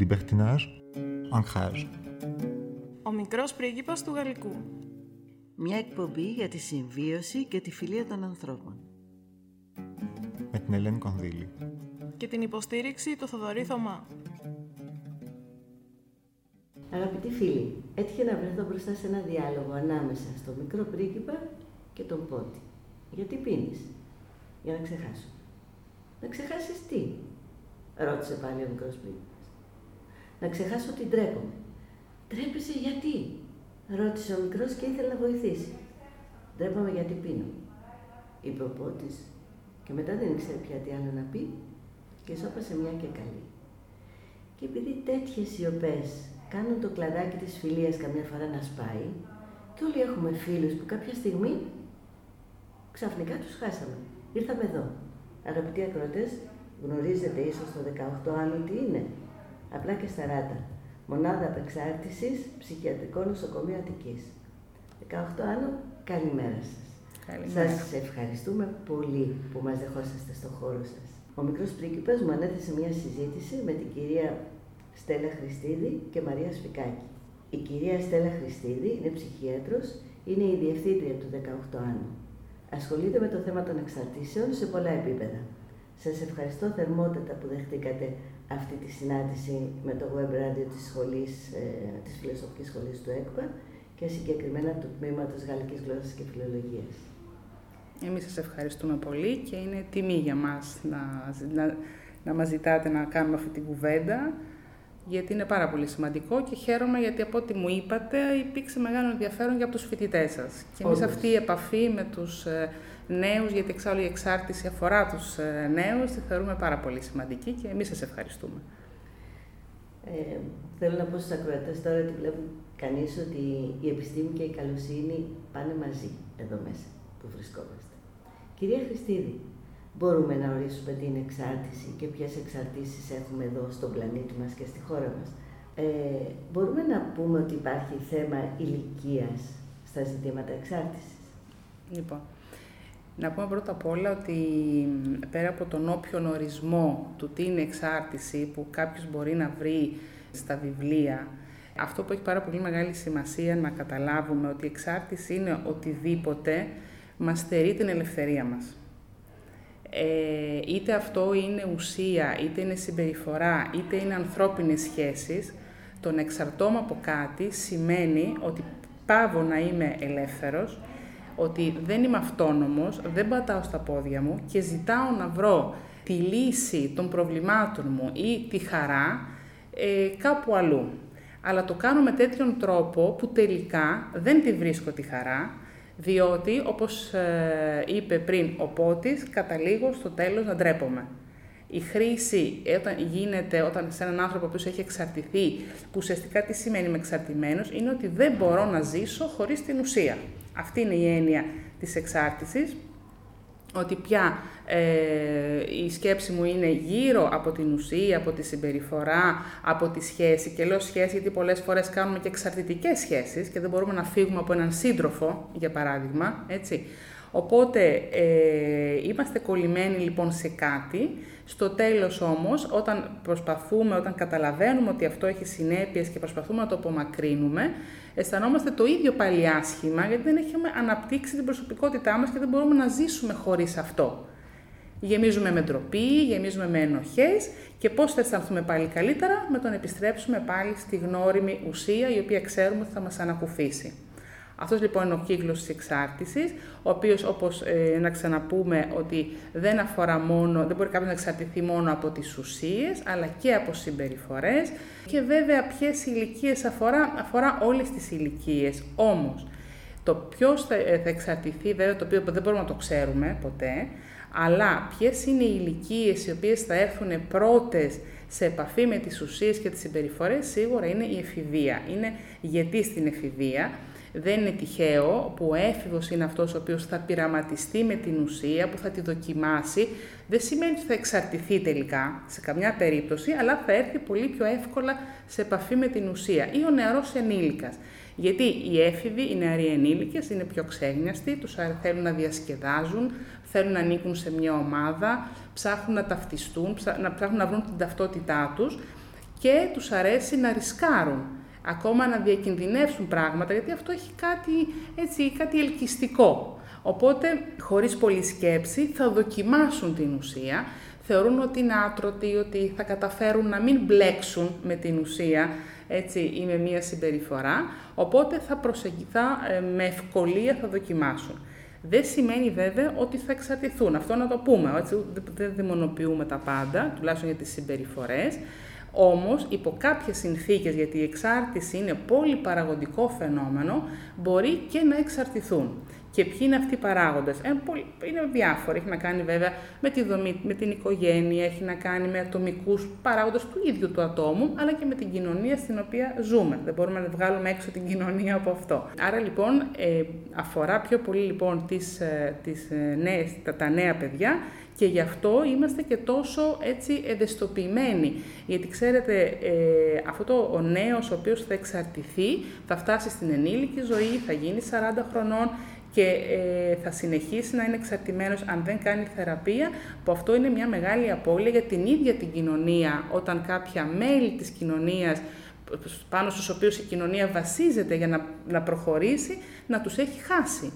Libertinage, ancrage. Ο μικρός πρίγκιπας του Γαλλικού. Μια εκπομπή για τη συμβίωση και τη φιλία των ανθρώπων. Με την Ελένη Κονδύλη. Και την υποστήριξη του Θοδωρή Θωμά. Αγαπητοί φίλοι, έτυχε να βρεθώ μπροστά σε ένα διάλογο ανάμεσα στο μικρό πρίγκιπα και τον πότη. Γιατί πίνεις, για να ξεχάσω. Να ξεχάσεις τι, ρώτησε πάλι ο μικρός πρίγκιπας. Να ξεχάσω ότι ντρέπομαι. Ντρέπεσαι γιατί, ρώτησε ο μικρός και ήθελε να βοηθήσει. Ντρέπομαι γιατί πίνω, είπε ο πότης και μετά δεν ήξερε πια τι άλλο να πει και σώπασε μια και καλή. Και επειδή τέτοιες σιωπές κάνουν το κλαδάκι της φιλίας καμιά φορά να σπάει και όλοι έχουμε φίλους που κάποια στιγμή ξαφνικά τους χάσαμε. Ήρθαμε εδώ. Αγαπητοί ακρότες, γνωρίζετε ίσως το 18 άλλο τι είναι. Απλά και σταράτα. Μονάδα απεξάρτησης ψυχιατρικό νοσοκομείο Αττικής. 18 άλλο, καλημέρα σας. Καλημέρα. Σας ευχαριστούμε πολύ που μας δεχόσαστε στο χώρο σας. Ο μικρός πρίγκιπας μου ανέθεσε μια συζήτηση με την κυρία Στέλλα Χριστίδη και Μαρία Σφικάκη. Η κυρία Στέλλα Χριστίδη είναι ψυχίατρος, είναι η διευθύντρια του 18 άνω. Ασχολείται με το θέμα των εξαρτήσεων σε πολλά επίπεδα. Σας ευχαριστώ θερμότατα που δεχτήκατε αυτή τη συνάντηση με το web radio της, σχολής, ε, της Φιλοσοφικής Σχολής του ΕΚΠΑ και συγκεκριμένα του Τμήματος Γαλλικής Γλώσσας και Φιλολογίας. Εμείς σας ευχαριστούμε πολύ και είναι τιμή για μας να, να, να μας ζητάτε να κάνουμε αυτή την κουβέντα γιατί είναι πάρα πολύ σημαντικό και χαίρομαι γιατί από ό,τι μου είπατε υπήρξε μεγάλο ενδιαφέρον για τους φοιτητές σας. Και εμείς Όντως. αυτή η επαφή με τους ε, νέους, γιατί εξάλλου η εξάρτηση αφορά τους ε, νέους, τη θεωρούμε πάρα πολύ σημαντική και εμείς σας ευχαριστούμε. Ε, θέλω να πω στους ακροατές τώρα ότι βλέπουν κανείς ότι η επιστήμη και η καλοσύνη πάνε μαζί εδώ μέσα που βρισκόμαστε. Κυρία Χριστίδη, μπορούμε να ορίσουμε την εξάρτηση και ποιες εξαρτήσεις έχουμε εδώ στον πλανήτη μας και στη χώρα μας. Ε, μπορούμε να πούμε ότι υπάρχει θέμα ηλικίας στα ζητήματα εξάρτησης; Λοιπόν, να πούμε πρώτα απ' όλα ότι μ, πέρα από τον όποιον ορισμό του τι είναι εξάρτηση που κάποιος μπορεί να βρει στα βιβλία, αυτό που έχει πάρα πολύ μεγάλη σημασία να καταλάβουμε ότι η εξάρτηση είναι οτιδήποτε μας στερεί την ελευθερία μας. Ε, είτε αυτό είναι ουσία, είτε είναι συμπεριφορά, είτε είναι ανθρώπινες σχέσεις, το να εξαρτώμαι από κάτι σημαίνει ότι πάω να είμαι ελεύθερος, ότι δεν είμαι αυτόνομος, δεν πατάω στα πόδια μου και ζητάω να βρω τη λύση των προβλημάτων μου ή τη χαρά ε, κάπου αλλού. Αλλά το κάνω με τέτοιον τρόπο που τελικά δεν τη βρίσκω τη χαρά, διότι, όπως ε, είπε πριν ο Πότης, καταλήγω στο τέλος να ντρέπομαι. Η χρήση ε, όταν γίνεται όταν σε έναν άνθρωπο που έχει εξαρτηθεί, που ουσιαστικά τι σημαίνει με εξαρτημένος, είναι ότι δεν μπορώ να ζήσω χωρίς την ουσία. Αυτή είναι η έννοια της εξάρτησης, ότι πια ε, η σκέψη μου είναι γύρω από την ουσία, από τη συμπεριφορά, από τη σχέση. Και λέω σχέση γιατί πολλές φορές κάνουμε και εξαρτητικές σχέσεις και δεν μπορούμε να φύγουμε από έναν σύντροφο, για παράδειγμα, έτσι. Οπότε ε, είμαστε κολλημένοι λοιπόν σε κάτι, στο τέλος όμως όταν προσπαθούμε, όταν καταλαβαίνουμε ότι αυτό έχει συνέπειες και προσπαθούμε να το απομακρύνουμε, αισθανόμαστε το ίδιο πάλι άσχημα γιατί δεν έχουμε αναπτύξει την προσωπικότητά μας και δεν μπορούμε να ζήσουμε χωρίς αυτό. Γεμίζουμε με ντροπή, γεμίζουμε με ενοχές και πώς θα αισθανθούμε πάλι καλύτερα με το να επιστρέψουμε πάλι στη γνώριμη ουσία η οποία ξέρουμε ότι θα μας ανακουφίσει. Αυτός λοιπόν είναι ο κύκλος της εξάρτησης, ο οποίος όπως ε, να ξαναπούμε ότι δεν αφορά μόνο, δεν μπορεί κάποιος να εξαρτηθεί μόνο από τις ουσίες, αλλά και από συμπεριφορές και βέβαια ποιες ηλικίες αφορά, αφορά όλες τις ηλικίες. Όμως, το ποιος θα, ε, θα εξαρτηθεί, βέβαια το οποίο δεν μπορούμε να το ξέρουμε ποτέ, αλλά ποιες είναι οι ηλικίες οι οποίες θα έρθουν πρώτες σε επαφή με τις ουσίες και τις συμπεριφορές, σίγουρα είναι η εφηβεία. Είναι γιατί στην εφηβεία δεν είναι τυχαίο που ο έφηβος είναι αυτός ο οποίος θα πειραματιστεί με την ουσία, που θα τη δοκιμάσει. Δεν σημαίνει ότι θα εξαρτηθεί τελικά σε καμιά περίπτωση, αλλά θα έρθει πολύ πιο εύκολα σε επαφή με την ουσία. Ή ο νεαρός ενήλικας. Γιατί οι έφηβοι, οι νεαροί ενήλικες είναι πιο ξέγνιαστοι, τους θέλουν να διασκεδάζουν, θέλουν να ανήκουν σε μια ομάδα, ψάχνουν να ταυτιστούν, να ψάχνουν να βρουν την ταυτότητά τους και τους αρέσει να ρισκάρουν, ακόμα να διακινδυνεύσουν πράγματα, γιατί αυτό έχει κάτι, έτσι, κάτι ελκυστικό. Οπότε, χωρίς πολλή σκέψη, θα δοκιμάσουν την ουσία, θεωρούν ότι είναι άτρωτοι, ότι θα καταφέρουν να μην μπλέξουν με την ουσία, έτσι, ή με μία συμπεριφορά, οπότε θα, προσεγγιθά, ε, με ευκολία θα δοκιμάσουν. Δεν σημαίνει βέβαια ότι θα εξαρτηθούν. Αυτό να το πούμε, έτσι, δεν δαιμονοποιούμε τα πάντα, τουλάχιστον για τις συμπεριφορές. Όμως, υπό κάποιες συνθήκες, γιατί η εξάρτηση είναι πολύ παραγωγικό φαινόμενο, μπορεί και να εξαρτηθούν. Και ποιοι είναι αυτοί οι παράγοντες; Ε, είναι διάφοροι. Έχει να κάνει βέβαια με τη δομή, με την οικογένεια, έχει να κάνει με ατομικούς παράγοντες του ίδιου του ατόμου, αλλά και με την κοινωνία στην οποία ζούμε. Δεν μπορούμε να βγάλουμε έξω την κοινωνία από αυτό. Άρα λοιπόν ε, αφορά πιο πολύ λοιπόν τις, ε, τις ε, νέες, τα, τα νέα παιδιά και γι' αυτό είμαστε και τόσο έτσι ευαισθητοποιημένοι. Γιατί ξέρετε, ε, αυτό το, ο νέος ο οποίος θα εξαρτηθεί, θα φτάσει στην ενήλικη ζωή, θα γίνει 40 χρονών, και ε, θα συνεχίσει να είναι εξαρτημένος αν δεν κάνει θεραπεία, που αυτό είναι μια μεγάλη απώλεια για την ίδια την κοινωνία, όταν κάποια μέλη της κοινωνίας, πάνω στους οποίους η κοινωνία βασίζεται για να, να προχωρήσει, να τους έχει χάσει.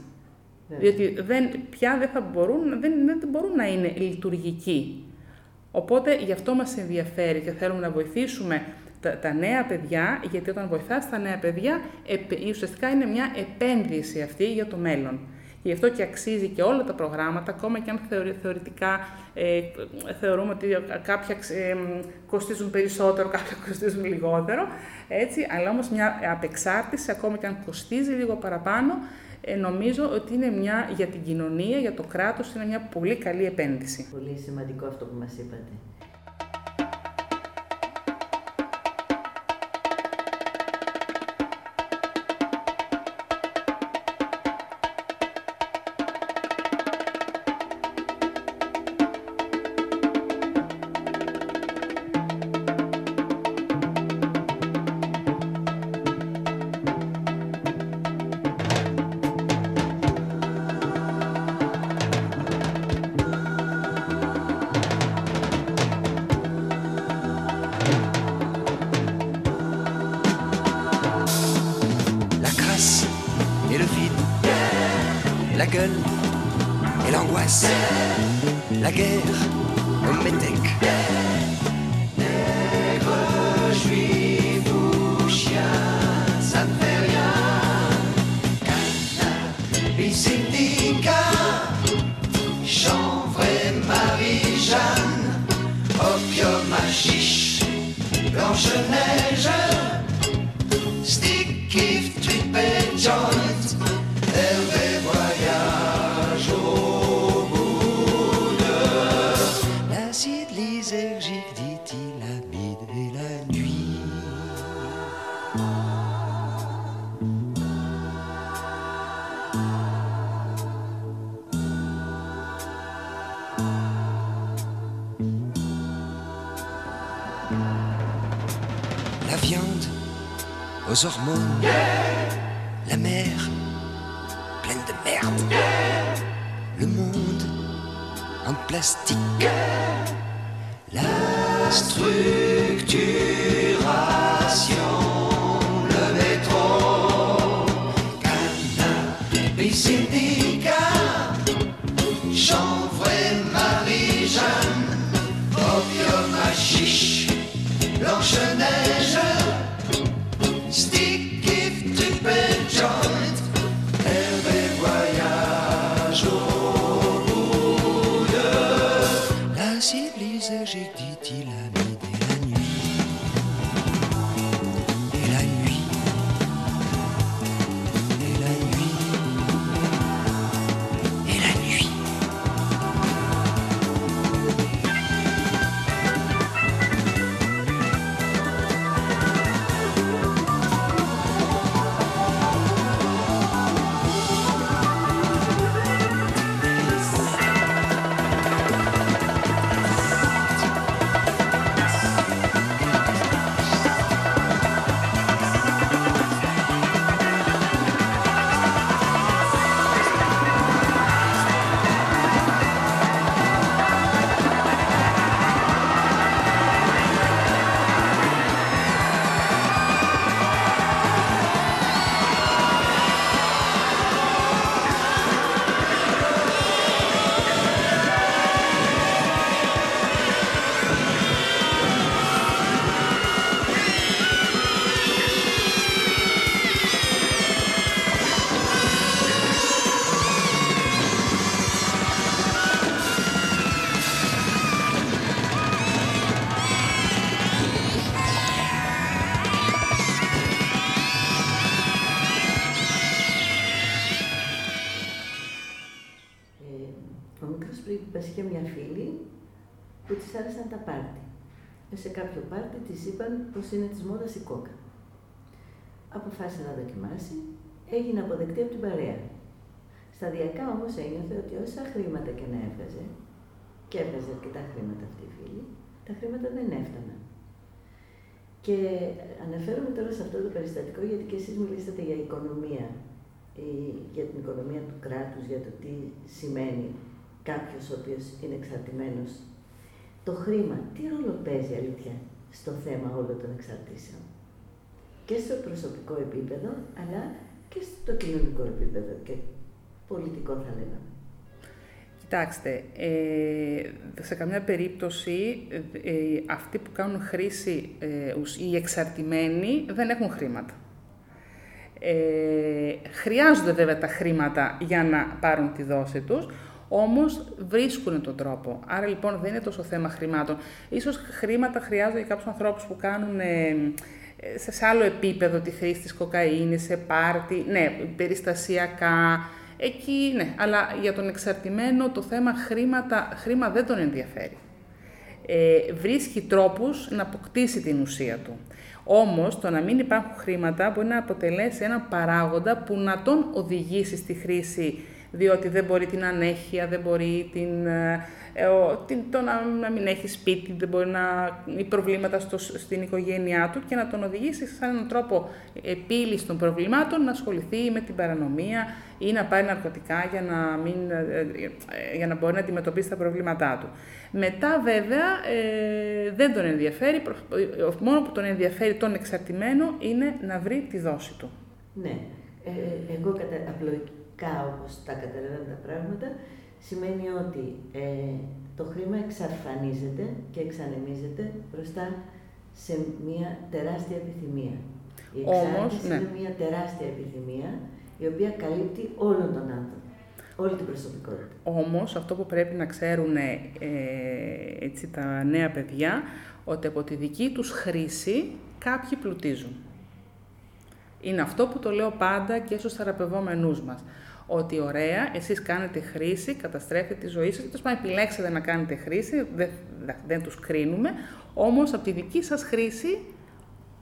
Ναι. Διότι δεν, πια δεν, θα μπορούν, δεν, δεν μπορούν να είναι λειτουργικοί. Οπότε γι' αυτό μας ενδιαφέρει και θέλουμε να βοηθήσουμε τα, νέα παιδιά, γιατί όταν βοηθάς τα νέα παιδιά, ουσιαστικά είναι μια επένδυση αυτή για το μέλλον. Γι' αυτό και αξίζει και όλα τα προγράμματα, ακόμα και αν θεωρητικά ε, θεωρούμε ότι κάποια ε, κοστίζουν περισσότερο, κάποια κοστίζουν λιγότερο, έτσι, αλλά όμως μια απεξάρτηση, ακόμα και αν κοστίζει λίγο παραπάνω, ε, νομίζω ότι είναι μια, για την κοινωνία, για το κράτος, είναι μια πολύ καλή επένδυση. Πολύ σημαντικό αυτό που μας είπατε. opium, chiche, blanche neige, style. hormones. La mer, pleine de merde. Le monde en plastique. La structuration, le métro, cannabis syndicat, chanvre et marie-jeanne, opium chiche, neige. Πως είναι της μόδας η κόκα. Αποφάσισε να δοκιμάσει, έγινε αποδεκτή από την παρέα. Σταδιακά όμως ένιωθε ότι όσα χρήματα και να έβγαζε, και έβγαζε αρκετά χρήματα αυτή η φίλη, τα χρήματα δεν έφταναν. Και αναφέρομαι τώρα σε αυτό το περιστατικό γιατί και εσείς μιλήσατε για οικονομία, για την οικονομία του κράτους, για το τι σημαίνει κάποιος ο οποίος είναι εξαρτημένος. Το χρήμα, τι ρόλο παίζει αλήθεια; Στο θέμα όλων των εξαρτήσεων. Και στο προσωπικό επίπεδο, αλλά και στο κοινωνικό επίπεδο και πολιτικό θα λέγαμε. Κοιτάξτε, ε, σε καμιά περίπτωση ε, αυτοί που κάνουν χρήση, ε, οι εξαρτημένοι, δεν έχουν χρήματα. Ε, χρειάζονται βέβαια τα χρήματα για να πάρουν τη δόση τους, όμως βρίσκουν τον τρόπο. Άρα λοιπόν δεν είναι τόσο θέμα χρημάτων. Ίσως χρήματα χρειάζονται για κάποιους ανθρώπους που κάνουν ε, σε άλλο επίπεδο τη χρήση της κοκαίνης, σε πάρτι, ναι, περιστασιακά, Εκεί ναι, αλλά για τον εξαρτημένο το θέμα χρήματα, χρήμα δεν τον ενδιαφέρει. Ε, βρίσκει τρόπους να αποκτήσει την ουσία του. Όμως, το να μην υπάρχουν χρήματα μπορεί να αποτελέσει ένα παράγοντα που να τον οδηγήσει στη χρήση, διότι δεν μπορεί την ανέχεια, δεν μπορεί την, ε, την, το να, να μην έχει σπίτι, δεν μπορεί να ή προβλήματα στο, στην οικογένειά του και να τον οδηγήσει σε έναν τρόπο επίλυσης των προβλημάτων να ασχοληθεί με την παρανομία ή να πάρει ναρκωτικά για να, μην, ε, ε, για να μπορεί να αντιμετωπίσει τα προβλήματά του. Μετά βέβαια ε, δεν τον ενδιαφέρει, μόνο που τον ενδιαφέρει τον εξαρτημένο είναι να βρει τη δόση του. Ναι, ε, εγώ κατα... απλοϊκά όπως τα καταλαβαίνω τα πράγματα, σημαίνει ότι ε, το χρήμα εξαφανίζεται και εξανεμίζεται μπροστά σε μια τεράστια επιθυμία. Η εξάρτηση ναι. είναι μια τεράστια επιθυμία η οποία καλύπτει όλον τον άνθρωπο, όλη την προσωπικότητα. Όμως αυτό που πρέπει να ξέρουν ε, έτσι, τα νέα παιδιά, ότι από τη δική τους χρήση κάποιοι πλουτίζουν. Είναι αυτό που το λέω πάντα και στους θεραπευόμενούς μας. Ότι ωραία, εσείς κάνετε χρήση, καταστρέφετε τη ζωή σας, τόσο επιλέξετε να κάνετε χρήση, δεν, δεν τους κρίνουμε, όμως από τη δική σας χρήση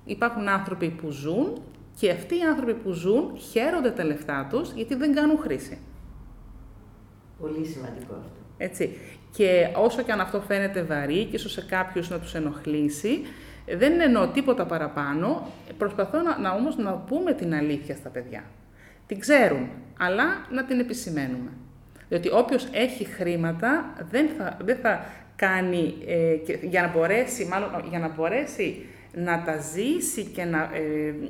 υπάρχουν άνθρωποι που ζουν και αυτοί οι άνθρωποι που ζουν χαίρονται τα λεφτά τους γιατί δεν κάνουν χρήση. Πολύ σημαντικό αυτό. Έτσι. Και όσο και αν αυτό φαίνεται βαρύ και ίσως σε κάποιους να τους ενοχλήσει, δεν εννοώ τίποτα παραπάνω, προσπαθώ να, να όμως να πούμε την αλήθεια στα παιδιά. Την ξέρουν, αλλά να την επισημαίνουμε. Διότι όποιος έχει χρήματα δεν θα, δεν θα κάνει, ε, για να μπορέσει, μάλλον για να μπορέσει να τα ζήσει και να,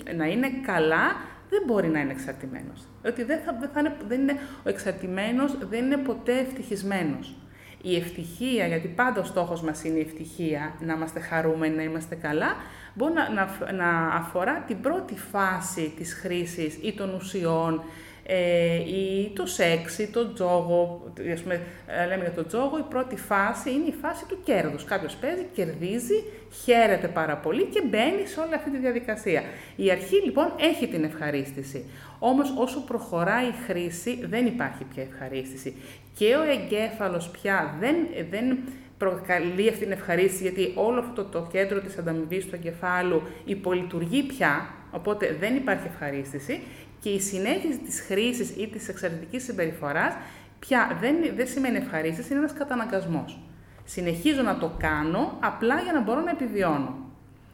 ε, να είναι καλά, δεν μπορεί να είναι εξαρτημένος. Ότι δεν, θα, δεν, θα είναι, δεν είναι, ο εξαρτημένος δεν είναι ποτέ ευτυχισμένος. Η ευτυχία, γιατί πάντα ο στόχος μας είναι η ευτυχία, να είμαστε χαρούμενοι, να είμαστε καλά, μπορεί να, να, να αφορά την πρώτη φάση της χρήσης ή των ουσιών ε, ή το σεξ ή το τζόγο, ας πούμε, ε, λέμε για το τζόγο, η πρώτη φάση είναι η φάση του κέρδους. Κάποιος παίζει, κερδίζει, χαίρεται πάρα πολύ και μπαίνει σε όλη αυτή τη διαδικασία. Η αρχή λοιπόν έχει την ευχαρίστηση. Όμως όσο προχωράει η χρήση δεν υπάρχει πια ευχαρίστηση. Και ο εγκέφαλος πια δεν, δεν προκαλεί αυτή την ευχαρίστηση γιατί όλο αυτό το, το κέντρο της ανταμοιβής του εγκεφάλου υπολειτουργεί πια, οπότε δεν υπάρχει ευχαρίστηση και η συνέχιση της χρήσης ή της εξαρτητικής συμπεριφοράς πια δεν, δεν σημαίνει ευχαρίστηση, είναι ένας καταναγκασμός. Συνεχίζω να το κάνω απλά για να μπορώ να επιβιώνω.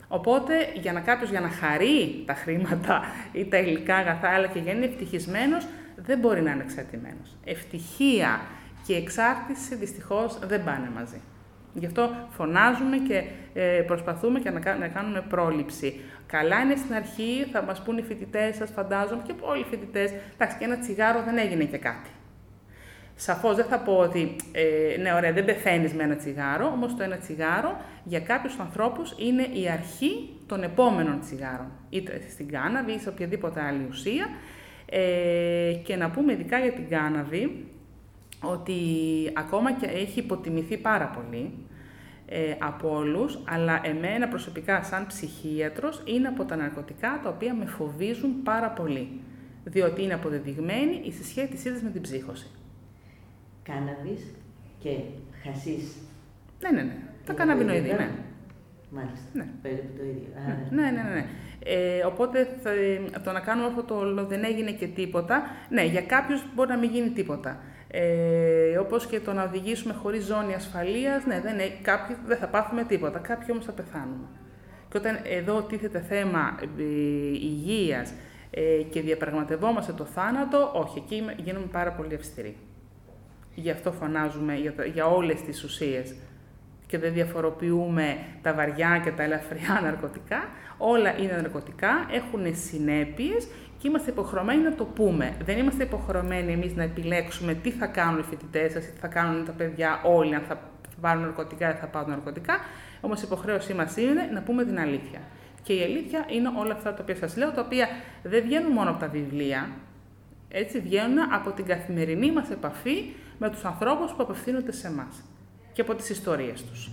Οπότε, για να κάποιος για να χαρεί τα χρήματα ή τα υλικά αγαθά, αλλά και για να είναι ευτυχισμένος, δεν μπορεί να είναι εξαρτημένος. Ευτυχία και εξάρτηση δυστυχώς δεν πάνε μαζί. Γι' αυτό φωνάζουμε και ε, προσπαθούμε και να κάνουμε πρόληψη. Καλά είναι στην αρχή, θα μας πούν οι φοιτητές, σας φαντάζομαι και όλοι οι φοιτητές. Εντάξει, και ένα τσιγάρο δεν έγινε και κάτι. Σαφώς δεν θα πω ότι ε, ναι, ωραία, δεν πεθαίνεις με ένα τσιγάρο, όμως το ένα τσιγάρο για κάποιους ανθρώπους είναι η αρχή των επόμενων τσιγάρων. Είτε στην κάναβη ή σε οποιαδήποτε άλλη ουσία. Ε, και να πούμε ειδικά για την κάναβη ότι ακόμα και έχει υποτιμηθεί πάρα πολύ ε, από όλους, αλλά εμένα προσωπικά σαν ψυχίατρος είναι από τα ναρκωτικά τα οποία με φοβίζουν πάρα πολύ, διότι είναι αποδεδειγμένη η συσχέτισή της με την ψύχωση. Κάναβης και χασίς. Ναι, ναι, ναι. Τα Είναι καναβινοειδή, το ίδιο ναι. πράγμα. Μάλιστα. Ναι. Περίπου το ίδιο. Α, Ναι, ναι, ναι. ναι. Ε, οπότε θα, το να κάνουμε αυτό το όλο δεν έγινε και τίποτα. Ναι, για κάποιους μπορεί να μην γίνει τίποτα. Ε, όπως και το να οδηγήσουμε χωρίς ζώνη ασφαλείας, ναι, δεν, είναι- κάποιοι δεν θα πάθουμε τίποτα, κάποιοι όμως θα πεθάνουμε. Και όταν εδώ τίθεται θέμα ε, υγείας ε, και διαπραγματευόμαστε το θάνατο, όχι, εκεί είμαι- γίνομαι πάρα πολύ αυστηρή. Γι' αυτό φωνάζουμε για, τα- για όλες τις ουσίες και δεν διαφοροποιούμε τα βαριά και τα ελαφριά ναρκωτικά. Όλα είναι ναρκωτικά, έχουν συνέπειες και είμαστε υποχρεωμένοι να το πούμε. Δεν είμαστε υποχρεωμένοι εμείς να επιλέξουμε τι θα κάνουν οι φοιτητές σας ή τι θα κάνουν τα παιδιά όλοι, αν θα πάρουν ναρκωτικά ή θα πάρουν ναρκωτικά. Όμως η υποχρέωσή μας είναι να πούμε την αλήθεια. Και η αλήθεια είναι όλα αυτά τα οποία σας λέω, τα οποία δεν βγαίνουν μόνο από τα βιβλία, έτσι βγαίνουν από την καθημερινή μας επαφή με τους ανθρώπους που απευθύνονται σε εμάς και από τις ιστορίες τους.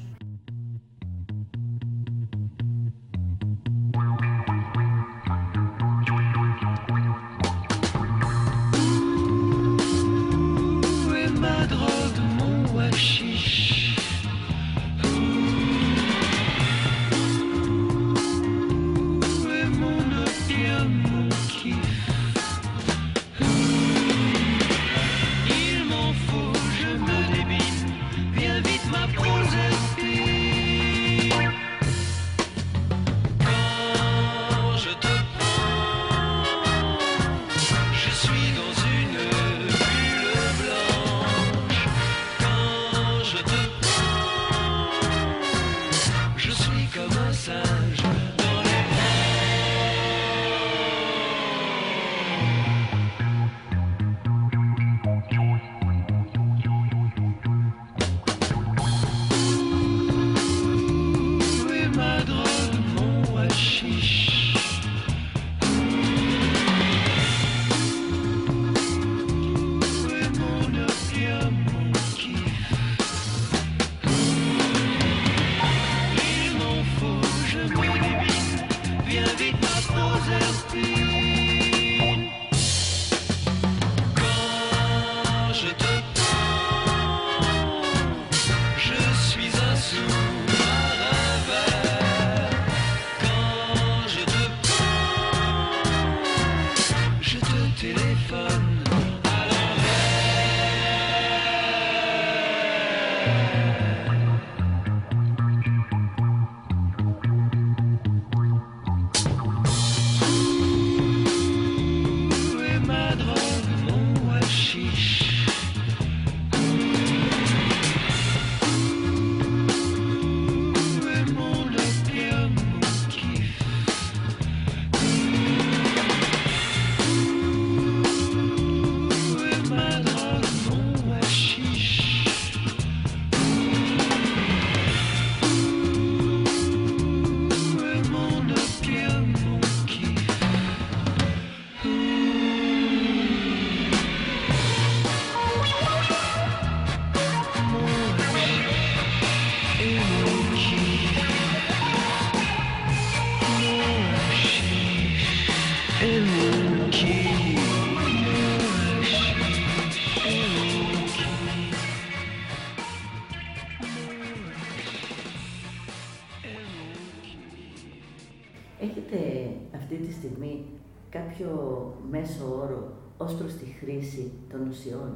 Χρήση των ουσιών.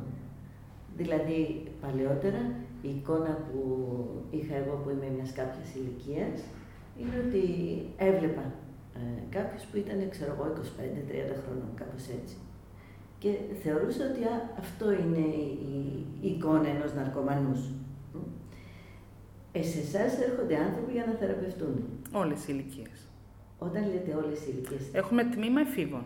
Δηλαδή, παλαιότερα, η εικόνα που είχα εγώ που είμαι μιας κάποιας ηλικίας είναι ότι έβλεπα ε, κάποιους που ήταν, ξέρω εγώ, 25-30 χρόνων, κάπως έτσι. Και θεωρούσα ότι α, αυτό είναι η, η εικόνα ενός ναρκωμανούς. Μ. Ε, σε εσάς έρχονται άνθρωποι για να θεραπευτούν. Όλες οι ηλικίες. Όταν λέτε όλες οι ηλικίες, Έχουμε τμήμα εφήβων.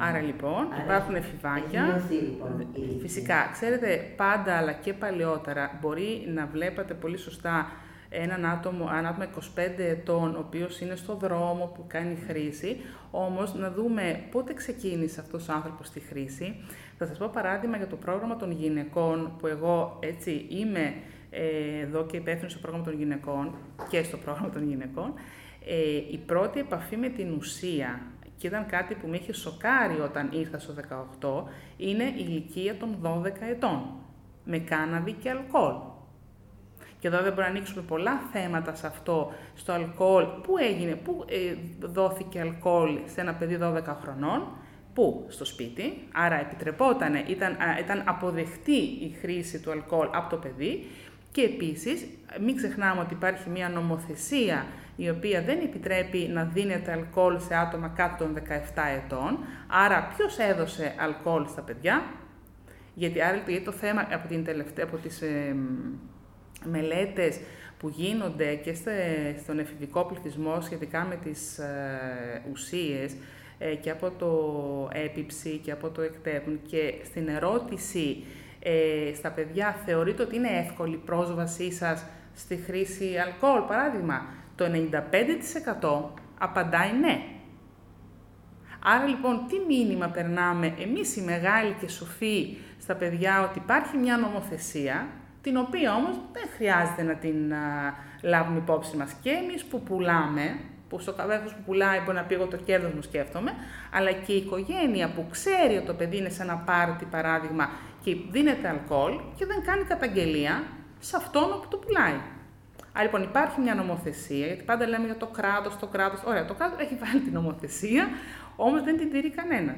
Α, Άρα λοιπόν άρα υπάρχουν έχει εφηβάκια. μειωθεί, λοιπόν, η ηλικία. Φυσικά, ξέρετε, πάντα αλλά και παλαιότερα μπορεί να βλέπατε πολύ σωστά έναν άτομο, ένα άτομο 25 ετών, ο οποίος είναι στο δρόμο που κάνει χρήση, όμως να δούμε πότε ξεκίνησε αυτός ο άνθρωπος στη χρήση. Θα σας πω παράδειγμα για το πρόγραμμα των γυναικών, που εγώ έτσι είμαι ε, εδώ και υπεύθυνος στο πρόγραμμα των γυναικών και στο πρόγραμμα των γυναικών. Ε, η πρώτη επαφή με την ουσία και ήταν κάτι που με είχε σοκάρει όταν ήρθα στο 18, είναι η ηλικία των 12 ετών, με κάναβη και αλκοόλ. Και εδώ δεν μπορούμε να ανοίξουμε πολλά θέματα σε αυτό, στο αλκοόλ. Πού έγινε, πού ε, δόθηκε αλκοόλ σε ένα παιδί 12 χρονών, πού, στο σπίτι. Άρα επιτρεπόταν, ήταν, α, ήταν αποδεκτή η χρήση του αλκοόλ από το παιδί. Και επίσης, μην ξεχνάμε ότι υπάρχει μια νομοθεσία η οποία δεν επιτρέπει να δίνεται αλκοόλ σε άτομα κάτω των 17 ετών. Άρα, ποιος έδωσε αλκοόλ στα παιδιά, γιατί άρα γιατί το θέμα από, την τελευταία, από τις ε, μελέτες που γίνονται και στε, στον εφηβικό πληθυσμό σχετικά με τις ε, ουσίες ε, και από το έπιψη και από το εκτέπουν και στην ερώτηση ε, στα παιδιά θεωρείτε ότι είναι εύκολη η πρόσβασή σας στη χρήση αλκοόλ, παράδειγμα, το 95% απαντάει ναι. Άρα λοιπόν, τι μήνυμα περνάμε εμείς οι μεγάλοι και σοφοί στα παιδιά ότι υπάρχει μια νομοθεσία, την οποία όμως δεν χρειάζεται να την α, λάβουμε υπόψη μας. Και εμείς που πουλάμε, που στο καβέφος που πουλάει μπορεί να πει εγώ το κέρδος μου σκέφτομαι, αλλά και η οικογένεια που ξέρει ότι το παιδί είναι σε ένα πάρτι παράδειγμα και δίνεται αλκοόλ και δεν κάνει καταγγελία σε αυτόν που το πουλάει. Άρα λοιπόν υπάρχει μια νομοθεσία, γιατί πάντα λέμε για το κράτος, το κράτος. Ωραία, το κράτος έχει βάλει την νομοθεσία, όμως δεν την τηρεί κανένας.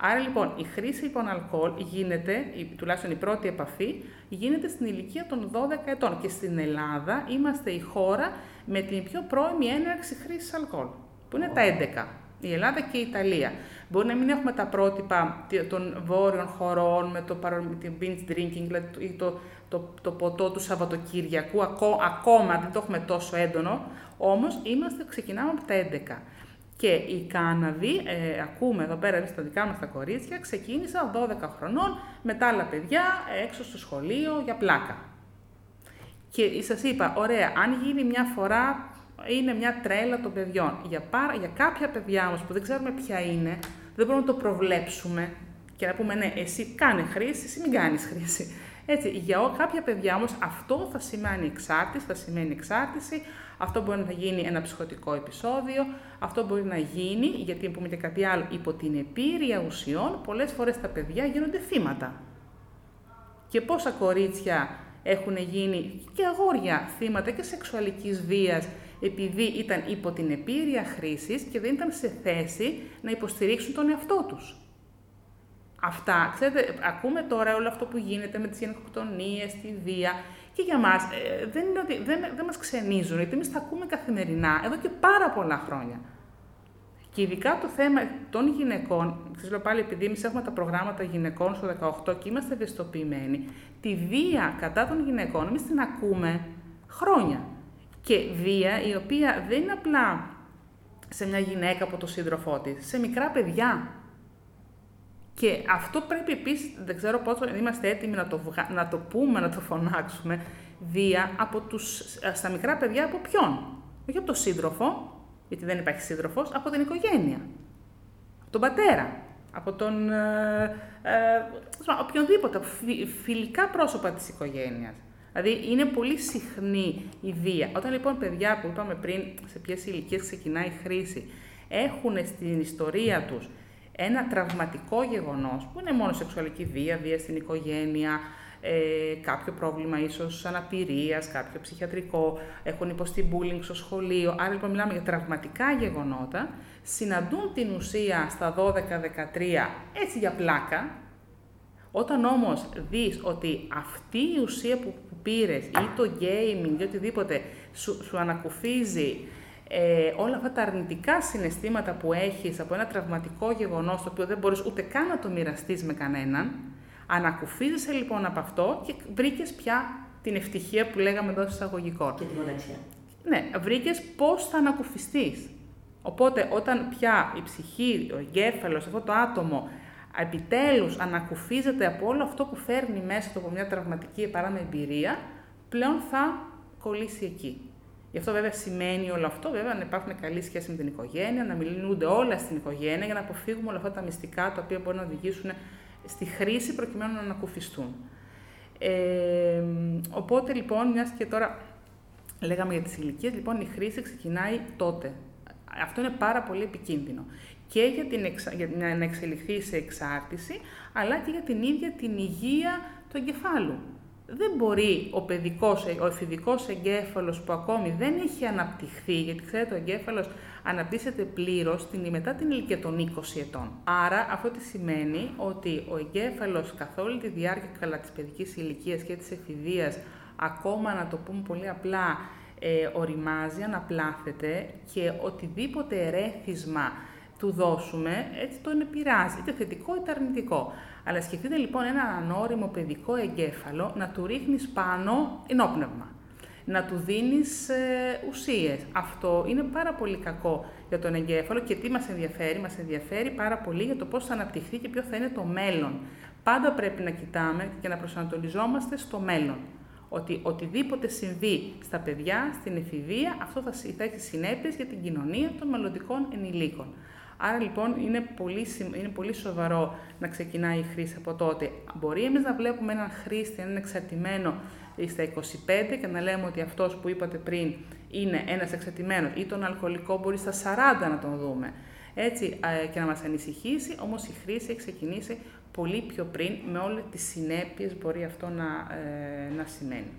Άρα λοιπόν η χρήση λοιπόν αλκοόλ γίνεται, τουλάχιστον η πρώτη επαφή, γίνεται στην ηλικία των 12 ετών. Και στην Ελλάδα είμαστε η χώρα με την πιο πρώιμη έναρξη χρήσης αλκοόλ, που είναι τα 11. Η Ελλάδα και η Ιταλία. Μπορεί να μην έχουμε τα πρότυπα των βόρειων χωρών με το binge drinking, δηλαδή το, το, το ποτό του Σαββατοκύριακου, ακόμα δεν το έχουμε τόσο έντονο, όμως είμαστε, ξεκινάμε από τα 11. Και η κάναβη, ε, ακούμε εδώ πέρα στα δικά μας τα κορίτσια, ξεκίνησαν 12 χρονών με τα άλλα παιδιά έξω στο σχολείο για πλάκα. Και σας είπα, ωραία, αν γίνει μια φορά, είναι μια τρέλα των παιδιών. Για, πάρα, για κάποια παιδιά όμως που δεν ξέρουμε ποια είναι, δεν μπορούμε να το προβλέψουμε και να πούμε ναι, εσύ κάνε χρήση, εσύ μην κάνεις χρήση. Έτσι, για κάποια παιδιά όμως αυτό θα σημαίνει εξάρτηση, θα σημαίνει εξάρτηση, αυτό μπορεί να γίνει ένα ψυχοτικό επεισόδιο, αυτό μπορεί να γίνει, γιατί πούμε και κάτι άλλο, υπό την επίρρεια ουσιών, πολλές φορές τα παιδιά γίνονται θύματα. Και πόσα κορίτσια έχουν γίνει και αγόρια θύματα και σεξουαλικής βίας επειδή ήταν υπό την επίρρεια χρήσης και δεν ήταν σε θέση να υποστηρίξουν τον εαυτό τους. Αυτά, ξέρετε, ακούμε τώρα όλο αυτό που γίνεται με τις γενικοκτονίες, τη βία και για μας ε, δεν, είναι ότι, δεν, δεν μας ξενίζουν, γιατί εμείς τα ακούμε καθημερινά εδώ και πάρα πολλά χρόνια. Και ειδικά το θέμα των γυναικών, σας λέω πάλι επειδή εμείς έχουμε τα προγράμματα γυναικών στο 18 και είμαστε ευαισθητοποιημένοι, τη βία κατά των γυναικών εμείς την ακούμε χρόνια. Και βία η οποία δεν είναι απλά σε μια γυναίκα από το σύντροφό της, σε μικρά παιδιά. Και αυτό πρέπει επίσης, δεν ξέρω πόσο είμαστε έτοιμοι να το, να το πούμε, να το φωνάξουμε, βία από τους, στα μικρά παιδιά από ποιον; Όχι από τον σύντροφο, γιατί δεν υπάρχει σύντροφος, από την οικογένεια. Από τον πατέρα. Από τον. Ε, ε, οποιονδήποτε. φιλικά πρόσωπα της οικογένειας. Δηλαδή είναι πολύ συχνή η βία. Όταν λοιπόν παιδιά που είπαμε πριν σε ποιες ηλικίες ξεκινάει η χρήση έχουν στην ιστορία τους ένα τραυματικό γεγονός, που είναι μόνο σεξουαλική βία, βία στην οικογένεια, ε, κάποιο πρόβλημα ίσως αναπηρίας, κάποιο ψυχιατρικό, έχουν υποστεί bullying στο σχολείο, άρα λοιπόν μιλάμε για τραυματικά γεγονότα, συναντούν την ουσία στα 12-13 έτσι για πλάκα, όταν όμως δεις ότι αυτή η ουσία που πήρες ή το gaming ή οτιδήποτε σου, σου ανακουφίζει ε, όλα αυτά τα αρνητικά συναισθήματα που έχεις από ένα τραυματικό γεγονός, το οποίο δεν μπορείς ούτε καν να το μοιραστείς με κανέναν, ανακουφίζεσαι λοιπόν από αυτό και βρήκες πια την ευτυχία που λέγαμε εδώ εισαγωγικό. Και τη μοναξιά. Ναι, βρήκες πώς θα ανακουφιστείς. Οπότε όταν πια η ψυχή, ο εγκέφαλος, αυτό το άτομο επιτέλους ανακουφίζεται από όλο αυτό που φέρνει μέσα του από μια τραυματική παράμε εμπειρία, πλέον θα κολλήσει εκεί. Γι' αυτό βέβαια σημαίνει όλο αυτό, βέβαια, να υπάρχουν καλή σχέση με την οικογένεια, να μιλούνται όλα στην οικογένεια για να αποφύγουμε όλα αυτά τα μυστικά τα οποία μπορεί να οδηγήσουν στη χρήση προκειμένου να ανακουφιστούν. Ε, οπότε λοιπόν, μιας και τώρα λέγαμε για τις ηλικίες, λοιπόν η χρήση ξεκινάει τότε. Αυτό είναι πάρα πολύ επικίνδυνο. Και για, την εξα... για να εξελιχθεί σε εξάρτηση, αλλά και για την ίδια την υγεία του εγκεφάλου. δεν μπορεί ο παιδικός, ο εφηβικός εγκέφαλος που ακόμη δεν έχει αναπτυχθεί, γιατί ξέρετε ο εγκέφαλος αναπτύσσεται πλήρως την, μετά την ηλικία των 20 ετών. Άρα αυτό τι σημαίνει ότι ο εγκέφαλος καθ' όλη τη διάρκεια καλά της παιδικής ηλικίας και της εφηβείας, ακόμα να το πούμε πολύ απλά, ε, οριμάζει, αναπλάθεται και οτιδήποτε ερέθισμα του δώσουμε, έτσι το πειράζει, είτε θετικό είτε αρνητικό. Αλλά σκεφτείτε λοιπόν ένα ανώριμο παιδικό εγκέφαλο να του ρίχνεις πάνω ενόπνευμα. Να του δίνεις ε, ουσίες. Αυτό είναι πάρα πολύ κακό για τον εγκέφαλο και τι μας ενδιαφέρει; Μας ενδιαφέρει πάρα πολύ για το πώς θα αναπτυχθεί και ποιο θα είναι το μέλλον. Πάντα πρέπει να κοιτάμε και να προσανατολιζόμαστε στο μέλλον. Ότι οτιδήποτε συμβεί στα παιδιά, στην εφηβεία, αυτό θα, θα έχει συνέπειες για την κοινωνία των μελλοντικών ενηλίκων. Άρα λοιπόν είναι πολύ, είναι πολύ σοβαρό να ξεκινάει η χρήση από τότε. Μπορεί εμείς να βλέπουμε έναν χρήστη, έναν εξαρτημένο στα 25 και να λέμε ότι αυτός που είπατε πριν είναι ένας εξαρτημένος ή τον αλκοολικό μπορεί στα 40 να τον δούμε. Έτσι και να μας ανησυχήσει, όμως η χρήση έχει ξεκινήσει πολύ πιο πριν με όλες τις συνέπειες μπορεί αυτό να, ε, να σημαίνει.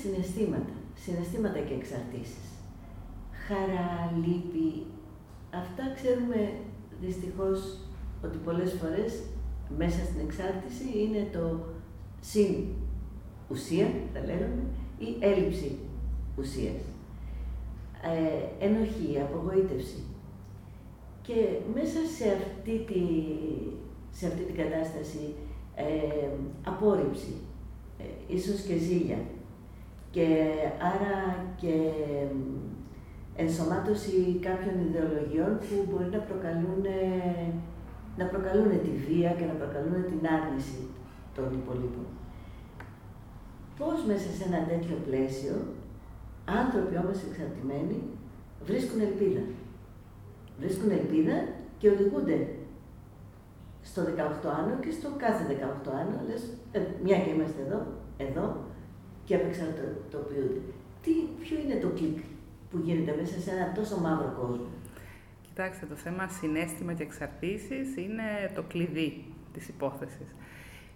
Συναισθήματα, συναισθήματα και εξαρτήσεις. Χαρά, λύπη, αυτά ξέρουμε δυστυχώς ότι πολλές φορές μέσα στην εξάρτηση είναι το συν ουσία, θα λέγαμε, ή έλλειψη ουσίας. Ε, ενοχή, απογοήτευση. Και μέσα σε αυτή, τη, σε αυτή την κατάσταση ε, απόρριψη, ε, ίσως και ζήλια, και άρα και ενσωμάτωση κάποιων ιδεολογιών που μπορεί να προκαλούν, να προκαλούν τη βία και να προκαλούν την άρνηση των υπολείπων. πώς μέσα σε ένα τέτοιο πλαίσιο άνθρωποι όμως εξαρτημένοι βρίσκουν ελπίδα. Βρίσκουν ελπίδα και οδηγούνται στο 18 άνω και στο κάθε 18 άνω, λες, ε, μια και είμαστε εδώ, εδώ και απεξαρτοποιούνται. Τι, ποιο είναι το κλικ που γίνεται μέσα σε ένα τόσο μαύρο κόσμο; Κοιτάξτε, το θέμα συνέστημα και εξαρτήσεις είναι το κλειδί της υπόθεσης.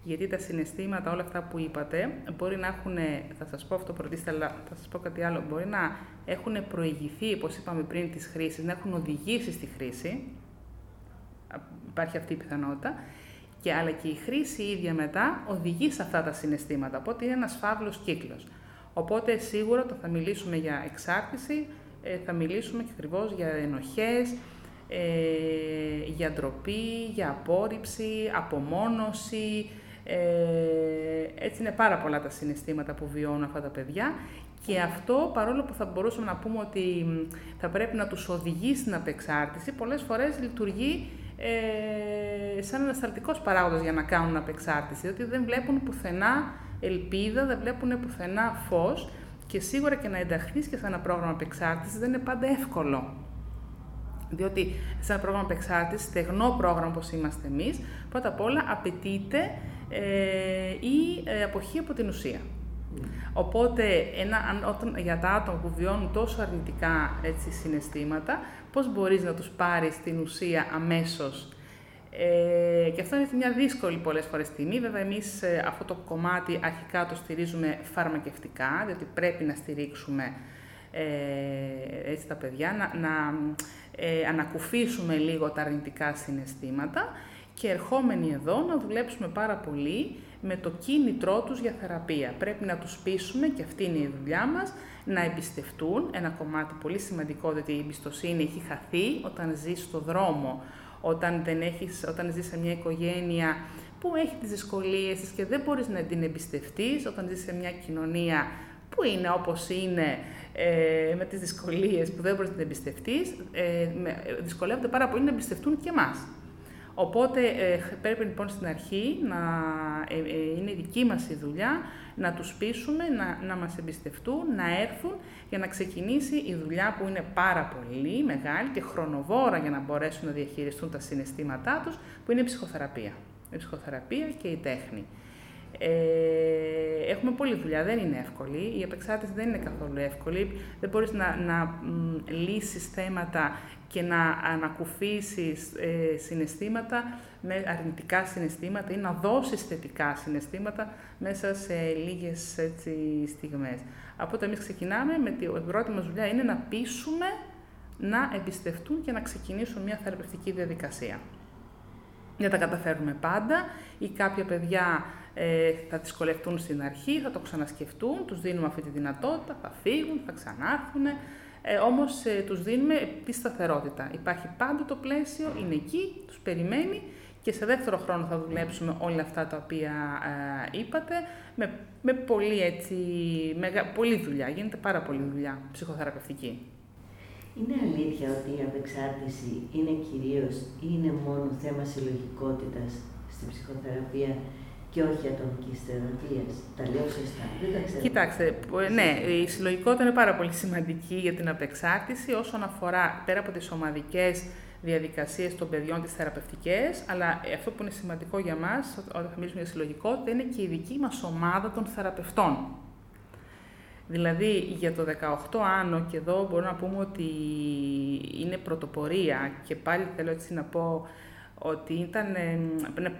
Γιατί τα συναισθήματα, όλα αυτά που είπατε, μπορεί να έχουν, θα σας πω αυτό πρωτήστε, αλλά θα σας πω κάτι άλλο, μπορεί να έχουν προηγηθεί, όπως είπαμε πριν, τις χρήσεις, να έχουν οδηγήσει στη χρήση, υπάρχει αυτή η πιθανότητα, και, αλλά και η χρήση ίδια μετά οδηγεί σε αυτά τα συναισθήματα, οπότε είναι ένας φαύλος κύκλος. Οπότε σίγουρα το θα μιλήσουμε για εξάρτηση, ε, θα μιλήσουμε και ακριβώς για ενοχές, ε, για ντροπή, για απόρριψη, απομόνωση, ε, έτσι είναι πάρα πολλά τα συναισθήματα που βιώνουν αυτά τα παιδιά. Και αυτό παρόλο που θα μπορούσαμε να πούμε ότι θα πρέπει να τους οδηγεί στην απεξάρτηση, πολλές φορές λειτουργεί ε, σαν ανασταλτικός παράγοντας για να κάνουν απεξάρτηση, διότι δεν βλέπουν πουθενά ελπίδα, δεν βλέπουν πουθενά φως και σίγουρα και να ενταχθείς και σε ένα πρόγραμμα απεξάρτησης δεν είναι πάντα εύκολο. Διότι σε ένα πρόγραμμα απεξάρτησης, στεγνό πρόγραμμα όπως είμαστε εμείς, πρώτα απ' όλα απαιτείται ε, η ε, αποχή από την ουσία. Οπότε, ένα, όταν, για τα άτομα που βιώνουν τόσο αρνητικά έτσι, συναισθήματα, πώς μπορείς να τους πάρεις την ουσία αμέσως. Ε, και αυτό είναι μια δύσκολη πολλές φορές στιγμή. Βέβαια, εμείς ε, αυτό το κομμάτι αρχικά το στηρίζουμε φαρμακευτικά, διότι πρέπει να στηρίξουμε ε, έτσι τα παιδιά, να, να ε, ανακουφίσουμε λίγο τα αρνητικά συναισθήματα και ερχόμενοι εδώ να δουλέψουμε πάρα πολύ με το κίνητρό τους για θεραπεία. Πρέπει να τους πείσουμε, και αυτή είναι η δουλειά μας, να εμπιστευτούν, ένα κομμάτι πολύ σημαντικό, διότι η εμπιστοσύνη έχει χαθεί όταν ζεις στο δρόμο, όταν, δεν έχεις, όταν ζεις σε μια οικογένεια που έχει τις δυσκολίες της και δεν μπορείς να την εμπιστευτείς, όταν ζεις σε μια κοινωνία που είναι όπως είναι, ε, με τις δυσκολίες που δεν μπορείς να την εμπιστευτείς, ε, δυσκολεύονται πάρα πολύ να εμπιστευτούν και εμάς. Οπότε ε, πρέπει λοιπόν στην αρχή να ε, ε, είναι δική μας η δουλειά να τους πείσουμε, να, να μας εμπιστευτούν, να έρθουν για να ξεκινήσει η δουλειά που είναι πάρα πολύ μεγάλη και χρονοβόρα για να μπορέσουν να διαχειριστούν τα συναισθήματά τους, που είναι η ψυχοθεραπεία. Η ψυχοθεραπεία και η τέχνη. Ε, έχουμε πολλή δουλειά, δεν είναι εύκολη. Η επεξάρτηση δεν είναι καθόλου εύκολη. Δεν μπορείς να, να λύσεις θέματα και να ανακουφίσεις ε, συναισθήματα, με αρνητικά συναισθήματα ή να δώσεις θετικά συναισθήματα μέσα σε λίγες έτσι, στιγμές. Από όταν εμείς ξεκινάμε, με την πρώτη μας δουλειά είναι να πείσουμε να εμπιστευτούν και να ξεκινήσουν μια θεραπευτική διαδικασία. Δεν τα καταφέρουμε πάντα ή κάποια παιδιά ε, θα δυσκολευτούν στην αρχή, θα το ξανασκεφτούν, τους δίνουμε αυτή τη δυνατότητα, θα φύγουν, θα ξανάρθουν, ε, όμως ε, τους δίνουμε τη σταθερότητα. Υπάρχει πάντα το πλαίσιο, είναι εκεί, τους περιμένει και σε δεύτερο χρόνο θα δουλέψουμε όλα αυτά τα οποία ε, είπατε με, με πολύ, έτσι, μεγα, πολύ δουλειά, γίνεται πάρα πολύ δουλειά ψυχοθεραπευτική. Είναι αλήθεια ότι η απεξάρτηση είναι κυρίως ή είναι μόνο θέμα συλλογικότητας στην ψυχοθεραπεία και όχι ατομική θεραπεία. Τα λέω σωστά. Δεν τα ξέρω. Κοιτάξτε, ναι, η συλλογικότητα είναι πάρα πολύ σημαντική για την απεξάρτηση όσον αφορά πέρα από τις ομαδικές διαδικασίες των παιδιών, τις θεραπευτικές, αλλά αυτό που είναι σημαντικό για μας, όταν θα μιλήσουμε για συλλογικότητα, είναι και η δική μας ομάδα των θεραπευτών. Δηλαδή, για το 18 άνω, και εδώ μπορούμε να πούμε ότι είναι πρωτοπορία και πάλι θέλω έτσι να πω ότι ήταν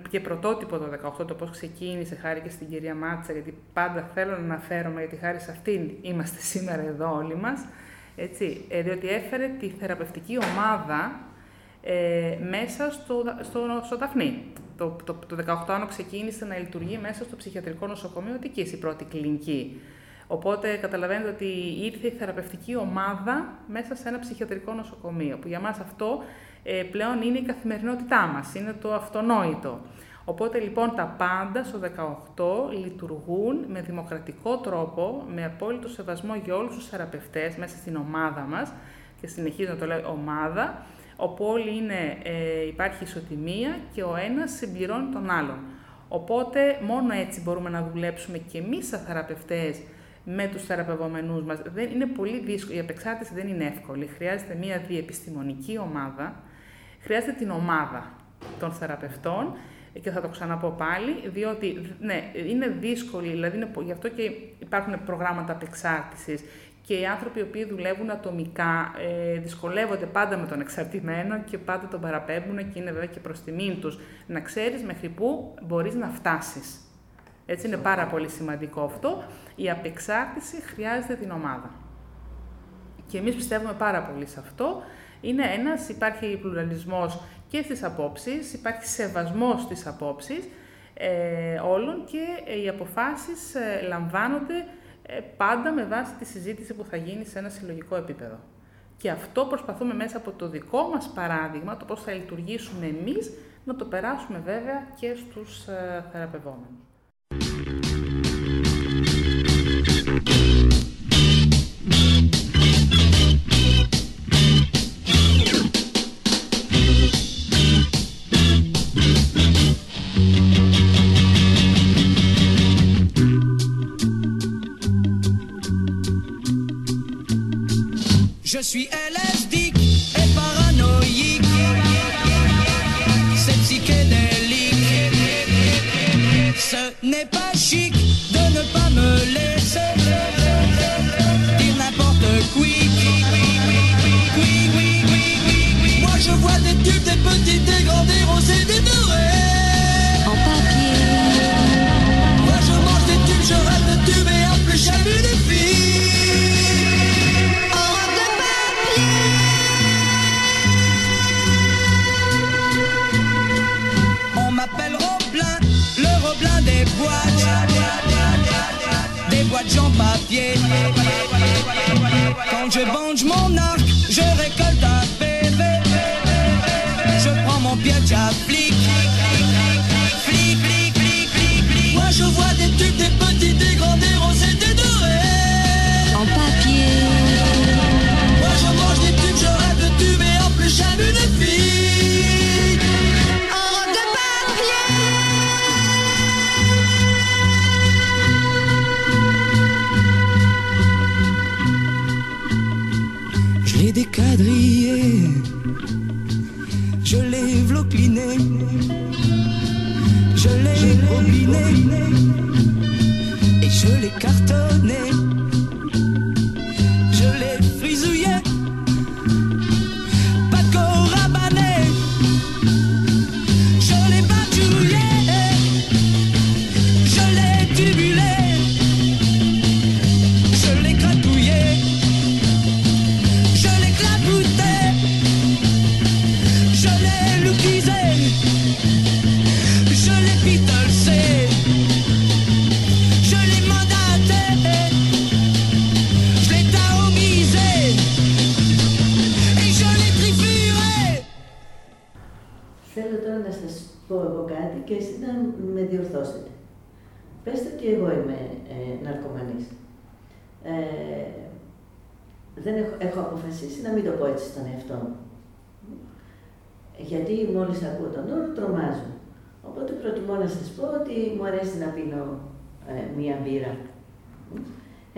και πρωτότυπο το 18 το πώς ξεκίνησε χάρη και στην κυρία Μάτσα, γιατί πάντα θέλω να αναφέρομαι, γιατί χάρη σε αυτήν είμαστε σήμερα εδώ όλοι μας, έτσι, ε, διότι έφερε τη θεραπευτική ομάδα ε, μέσα στο, στο, στο Ταφνί. Το, το, το 18 άνω ξεκίνησε να λειτουργεί μέσα στο ψυχιατρικό νοσοκομείο και η πρώτη κλινική. Οπότε καταλαβαίνετε ότι ήρθε η θεραπευτική ομάδα μέσα σε ένα ψυχιατρικό νοσοκομείο, που για μας αυτό ε, πλέον είναι η καθημερινότητά μας, είναι το αυτονόητο. Οπότε λοιπόν τα πάντα στο 18 λειτουργούν με δημοκρατικό τρόπο, με απόλυτο σεβασμό για όλους τους θεραπευτές μέσα στην ομάδα μας και συνεχίζω να το λέω ομάδα, όπου όλοι είναι, ε, υπάρχει ισοτιμία και ο ένας συμπληρώνει τον άλλον. Οπότε μόνο έτσι μπορούμε να δουλέψουμε και εμείς σαν θεραπευτές με τους θεραπευόμενούς μας. Δεν, είναι πολύ δύσκολο, η απεξάρτηση δεν είναι εύκολη. Χρειάζεται μια διεπιστημονική ομάδα, χρειάζεται την ομάδα των θεραπευτών και θα το ξαναπώ πάλι, διότι ναι, είναι δύσκολη, δηλαδή είναι, γι' αυτό και υπάρχουν προγράμματα απεξάρτησης και οι άνθρωποι οι οποίοι δουλεύουν ατομικά ε, δυσκολεύονται πάντα με τον εξαρτημένο και πάντα τον παραπέμπουν και είναι βέβαια και προς τιμήν τους. Να ξέρεις μέχρι πού μπορείς να φτάσεις. Έτσι είναι πάρα πολύ σημαντικό αυτό. Η απεξάρτηση χρειάζεται την ομάδα. Και εμείς πιστεύουμε πάρα πολύ σε αυτό. Είναι ένας, υπάρχει πλουραλισμός και στις απόψεις, υπάρχει σεβασμός στις απόψεις ε, όλων και ε, οι αποφάσεις ε, λαμβάνονται ε, πάντα με βάση τη συζήτηση που θα γίνει σε ένα συλλογικό επίπεδο. Και αυτό προσπαθούμε μέσα από το δικό μας παράδειγμα, το πώς θα λειτουργήσουμε εμείς, να το περάσουμε βέβαια και στους ε, θεραπευόμενους. Suis LSD et paranoïaque. C'est psychédélique. Ce n'est pas chic de ne pas me laisser dire n'importe quoi. Oui, oui, oui. Moi je vois des tubes, des petits, des grands, des roses et des dorés. de jambes à pied. Quand je bande mon arc, je récolte.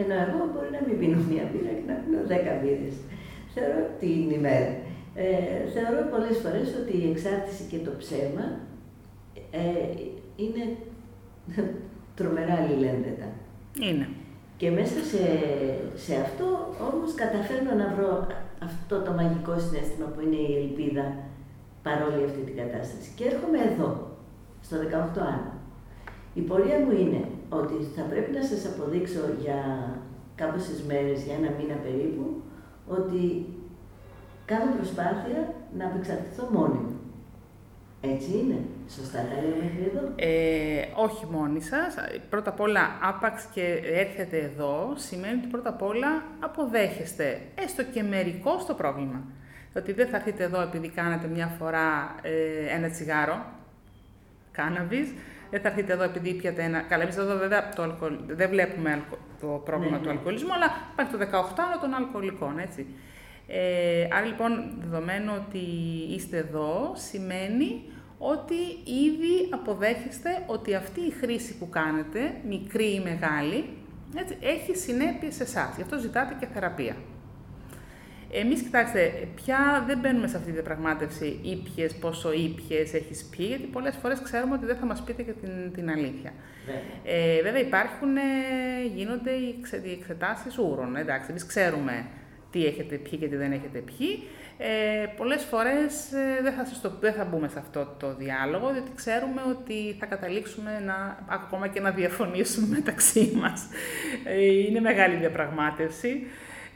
Ενώ εγώ μπορεί να μην πίνω μία μπύρα και να πίνω δέκα μπύρες. Θεωρώ την ημέρα. Ε, θεωρώ πολλές φορές ότι η εξάρτηση και το ψέμα ε, είναι τρομερά αλληλένδετα. Είναι. Και μέσα σε, σε αυτό όμως καταφέρνω να βρω αυτό το μαγικό συνέστημα που είναι η ελπίδα παρόλη αυτή την κατάσταση. Και έρχομαι εδώ, στο 18 άνω. Η πορεία μου είναι ότι θα πρέπει να σας αποδείξω για κάποιες μέρες, για ένα μήνα περίπου, ότι κάνω προσπάθεια να απεξαρτηθώ μόνη μου. Έτσι είναι. Σωστά τα λέω μέχρι εδώ. Ε, όχι μόνοι σας. Πρώτα απ' όλα, άπαξ και έρχεται εδώ, σημαίνει ότι πρώτα απ' όλα αποδέχεστε, έστω και μερικό το πρόβλημα. Ότι δεν θα έρθετε εδώ επειδή κάνετε μια φορά ε, ένα τσιγάρο, κάναβης, δεν θα έρθετε εδώ επειδή πιατε ένα... Καλά, εμείς εδώ βέβαια το αλκοολ... δεν βλέπουμε αλκο- το πρόβλημα Ναι, του ναι. αλκοολισμού, αλλά υπάρχει το 18 των αλκοολικών, έτσι. Ε, άρα λοιπόν, δεδομένου ότι είστε εδώ, σημαίνει ότι ήδη αποδέχεστε ότι αυτή η χρήση που κάνετε, μικρή ή μεγάλη, έτσι, έχει συνέπειες σε εσάς. Γι' αυτό ζητάτε και θεραπεία. Εμείς, κοιτάξτε, πια δεν μπαίνουμε σε αυτή τη διαπραγμάτευση ήπιες, πόσο ήπιες έχεις πει, γιατί πολλές φορές ξέρουμε ότι δεν θα μας πείτε και την, την αλήθεια. Ε, βέβαια υπάρχουν, ε, γίνονται οι, εξε, οι εξετάσεις ούρων, εντάξει, εμείς ξέρουμε τι έχετε πιει και τι δεν έχετε πιει. Ε, πολλές φορές ε, δεν, θα σας το, δεν θα μπούμε σε αυτό το διάλογο, διότι ξέρουμε ότι θα καταλήξουμε να, ακόμα και να διαφωνήσουμε μεταξύ μας. Ε, είναι μεγάλη διαπραγμάτευση.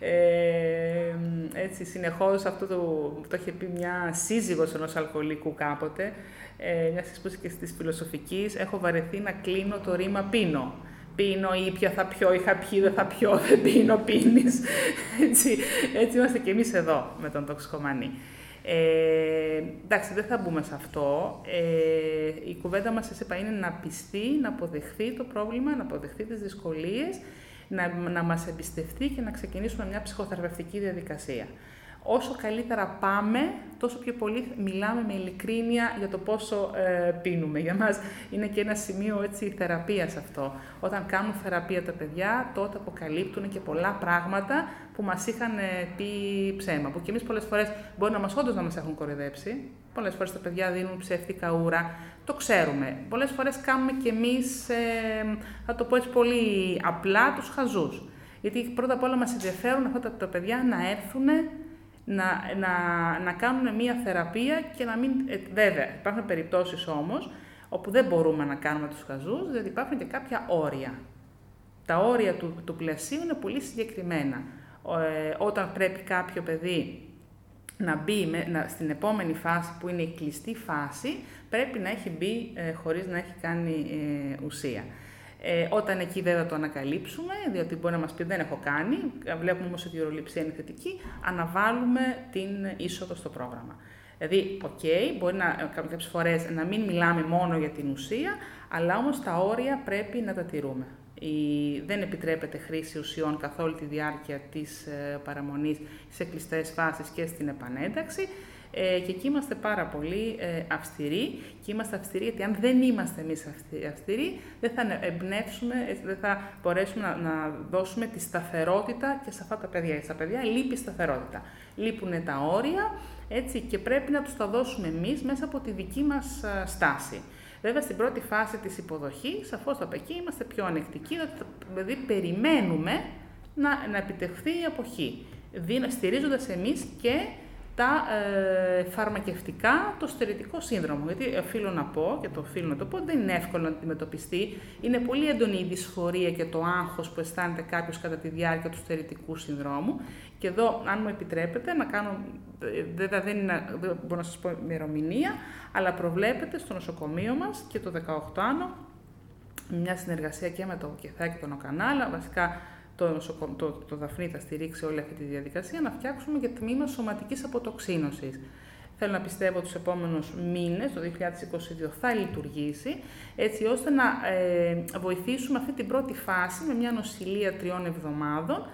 Ε, έτσι, συνεχώς αυτό το, το είχε πει μια σύζυγος ενός αλκοολικού κάποτε, ε, μια σύσπωση και της φιλοσοφικής, έχω βαρεθεί να κλείνω το ρήμα πίνω. Πίνω, ήπια θα πιω, είχα πιει, δεν θα πιω, δεν πίνω, πίνεις. Έτσι, έτσι είμαστε και εμείς εδώ με τον τοξικομανή. Ε, εντάξει, δεν θα μπούμε σε αυτό. Ε, η κουβέντα μας, σας είπα, είναι να πιστεί, να αποδεχθεί το πρόβλημα, να αποδεχθεί τις δυσκολίες να, να μας εμπιστευτεί και να ξεκινήσουμε μια ψυχοθεραπευτική διαδικασία. Όσο καλύτερα πάμε, τόσο πιο πολύ μιλάμε με ειλικρίνεια για το πόσο ε, πίνουμε. Για μας είναι και ένα σημείο έτσι, θεραπείας αυτό. Όταν κάνουν θεραπεία τα παιδιά, τότε αποκαλύπτουν και πολλά πράγματα που μας είχαν ε, πει ψέμα. Που και εμείς πολλές φορές μπορεί να μας όντως να μας έχουν κορυδέψει. Πολλές φορές τα παιδιά δίνουν ψεύτικα ούρα το ξέρουμε. Πολλές φορές κάνουμε κι εμείς, ε, θα το πω έτσι πολύ απλά, τους χαζούς. Γιατί πρώτα απ' όλα μας ενδιαφέρουν αυτά τα, παιδιά να έρθουν να, να, να κάνουν μία θεραπεία και να μην... Ε, βέβαια, υπάρχουν περιπτώσεις όμως όπου δεν μπορούμε να κάνουμε τους χαζούς, διότι υπάρχουν και κάποια όρια. Τα όρια του, του πλαισίου είναι πολύ συγκεκριμένα. Ε, όταν πρέπει κάποιο παιδί να μπει με, να, στην επόμενη φάση που είναι η κλειστή φάση, πρέπει να έχει μπει ε, χωρίς να έχει κάνει ε, ουσία. Ε, όταν εκεί βέβαια το ανακαλύψουμε, διότι μπορεί να μας πει δεν έχω κάνει, βλέπουμε όμως ότι η ουροληψία είναι θετική, αναβάλουμε την είσοδο στο πρόγραμμα. Δηλαδή, OK, okay, μπορεί να, κάποιες φορές να μην μιλάμε μόνο για την ουσία, αλλά όμως τα όρια πρέπει να τα τηρούμε η, δεν επιτρέπεται χρήση ουσιών καθ' όλη τη διάρκεια της ε, παραμονής σε κλειστές φάσεις και στην επανένταξη. Ε, και εκεί είμαστε πάρα πολύ ε, αυστηροί και είμαστε αυστηροί γιατί αν δεν είμαστε εμείς αυστηροί δεν θα εμπνεύσουμε, ε, δεν θα μπορέσουμε να, να δώσουμε τη σταθερότητα και σε αυτά τα παιδιά. Στα παιδιά λείπει η σταθερότητα. Λείπουν τα όρια έτσι, και πρέπει να τους τα δώσουμε εμείς μέσα από τη δική μας στάση. Βέβαια, στην πρώτη φάση της υποδοχής, σαφώς από εκεί είμαστε πιο ανεκτικοί, δηλαδή περιμένουμε να, να επιτευχθεί η αποχή, στηρίζοντας εμείς και τα ε, φαρμακευτικά, το στερητικό σύνδρομο. Γιατί οφείλω να πω, και το οφείλω να το πω, δεν είναι εύκολο να αντιμετωπιστεί. Είναι πολύ έντονη η δυσφορία και το άγχος που αισθάνεται κάποιος κατά τη διάρκεια του στερητικού συνδρόμου. Και εδώ, αν μου επιτρέπετε, να κάνω, βέβαια δεν, είναι, δεν μπορώ να σας πω ημερομηνία, αλλά προβλέπεται στο νοσοκομείο μας και το 18 μια συνεργασία και με το ΚΕΘΑ και τον ΟΚΑΝΑΛ, βασικά το, το, το Δαφνί θα στηρίξει όλη αυτή τη διαδικασία, να φτιάξουμε και τμήμα σωματικής αποτοξίνωσης. Θέλω να πιστεύω ότι τους επόμενους μήνες, το 2022, θα λειτουργήσει, έτσι ώστε να ε, βοηθήσουμε αυτή την πρώτη φάση με μια νοσηλεία τριών εβδομάδων, ε,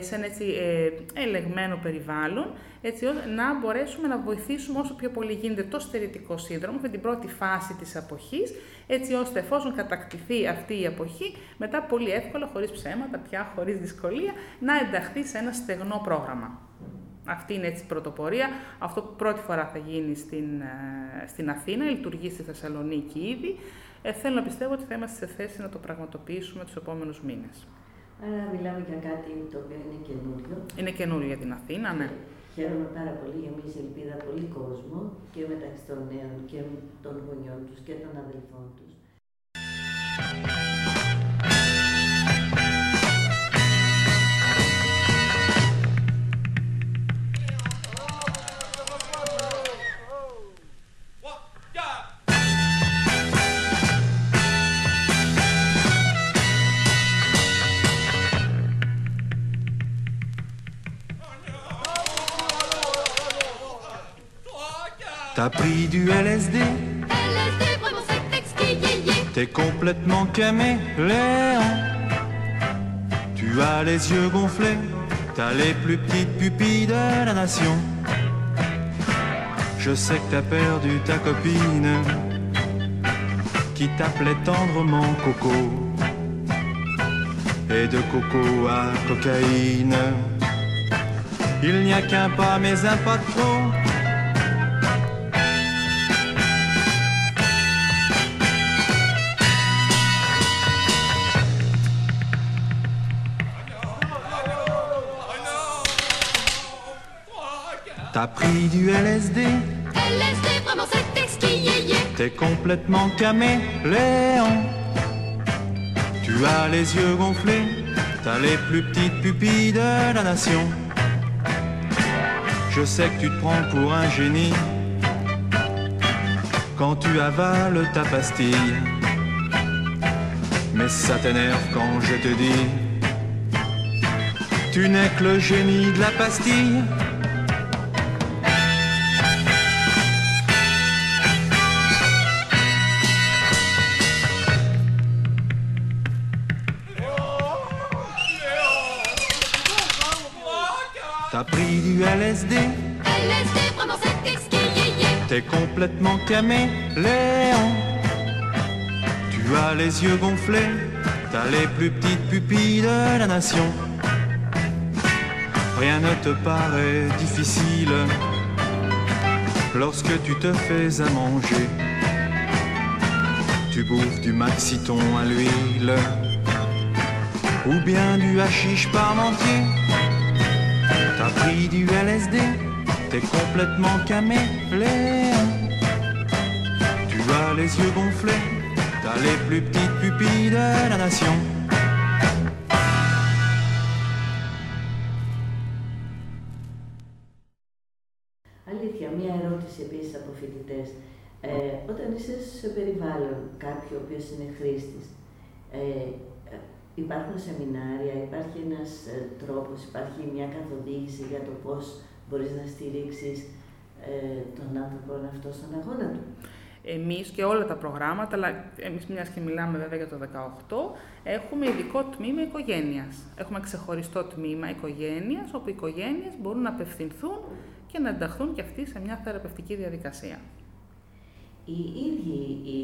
σε ένα έτσι, ε, ελεγμένο περιβάλλον, έτσι ώστε να μπορέσουμε να βοηθήσουμε όσο πιο πολύ γίνεται το στερητικό σύνδρομο, με την πρώτη φάση της αποχής, έτσι ώστε εφόσον κατακτηθεί αυτή η αποχή, μετά πολύ εύκολα, χωρίς ψέματα, πια χωρίς δυσκολία, να ενταχθεί σε ένα στεγνό πρόγραμμα. Αυτή είναι έτσι η πρωτοπορία. Αυτό πρώτη φορά θα γίνει στην, ε, στην Αθήνα, λειτουργεί στη Θεσσαλονίκη ήδη. Ε, θέλω να πιστεύω ότι θα είμαστε σε θέση να το πραγματοποιήσουμε τους επόμενους μήνες. Άρα μιλάμε για κάτι το οποίο είναι καινούριο. Είναι καινούριο για την Αθήνα, ναι. Χαίρομαι πάρα πολύ για μια ελπίδα πολύ κόσμο και μεταξύ των νέων και των γονιών τους και των αδελφών τους. T'as pris du LSD LSD, vraiment c'est exquis, T'es complètement camé, Léon Tu as les yeux gonflés. T'as les plus petites pupilles de la nation. Je sais que t'as perdu ta copine. Qui t'appelait tendrement Coco. Et de coco à cocaïne, il n'y a qu'un pas, mais un pas de trop. T'as pris du LSD, LSD, vraiment c'est exquis, t'es complètement camé, Léon. Tu as les yeux gonflés, t'as les plus petites pupilles de la nation. Je sais que tu te prends pour un génie quand tu avales ta pastille. Mais ça t'énerve quand je te dis, tu n'es que le génie de la pastille. Complètement camé, Léon. Tu as les yeux gonflés, t'as les plus petites pupilles de la nation. Rien ne te paraît difficile lorsque tu te fais à manger. Tu bouffes du maxiton à l'huile ou bien du hashish parmentier. T'as pris du LSD, t'es complètement camé, Léon. Tu as les yeux gonflés, t'as les plus petites pupilles de la nation. Αλήθεια, μία ερώτηση επίσης από φοιτητές. Ε, όταν είσαι σε περιβάλλον κάποιο ο οποίος είναι χρήστης, ε, ε, υπάρχουν σεμινάρια, υπάρχει ένας ε, τρόπος, υπάρχει μια καθοδήγηση για το πώς μπορείς να στηρίξεις ε, τον άνθρωπο αυτό στον αγώνα του. Εμείς και όλα τα προγράμματα, αλλά εμείς μιας και μιλάμε βέβαια για το 18, έχουμε ειδικό τμήμα οικογένειας. Έχουμε ξεχωριστό τμήμα οικογένειας, όπου οι οικογένειες μπορούν να απευθυνθούν και να ενταχθούν και αυτοί σε μια θεραπευτική διαδικασία. Οι ίδιοι οι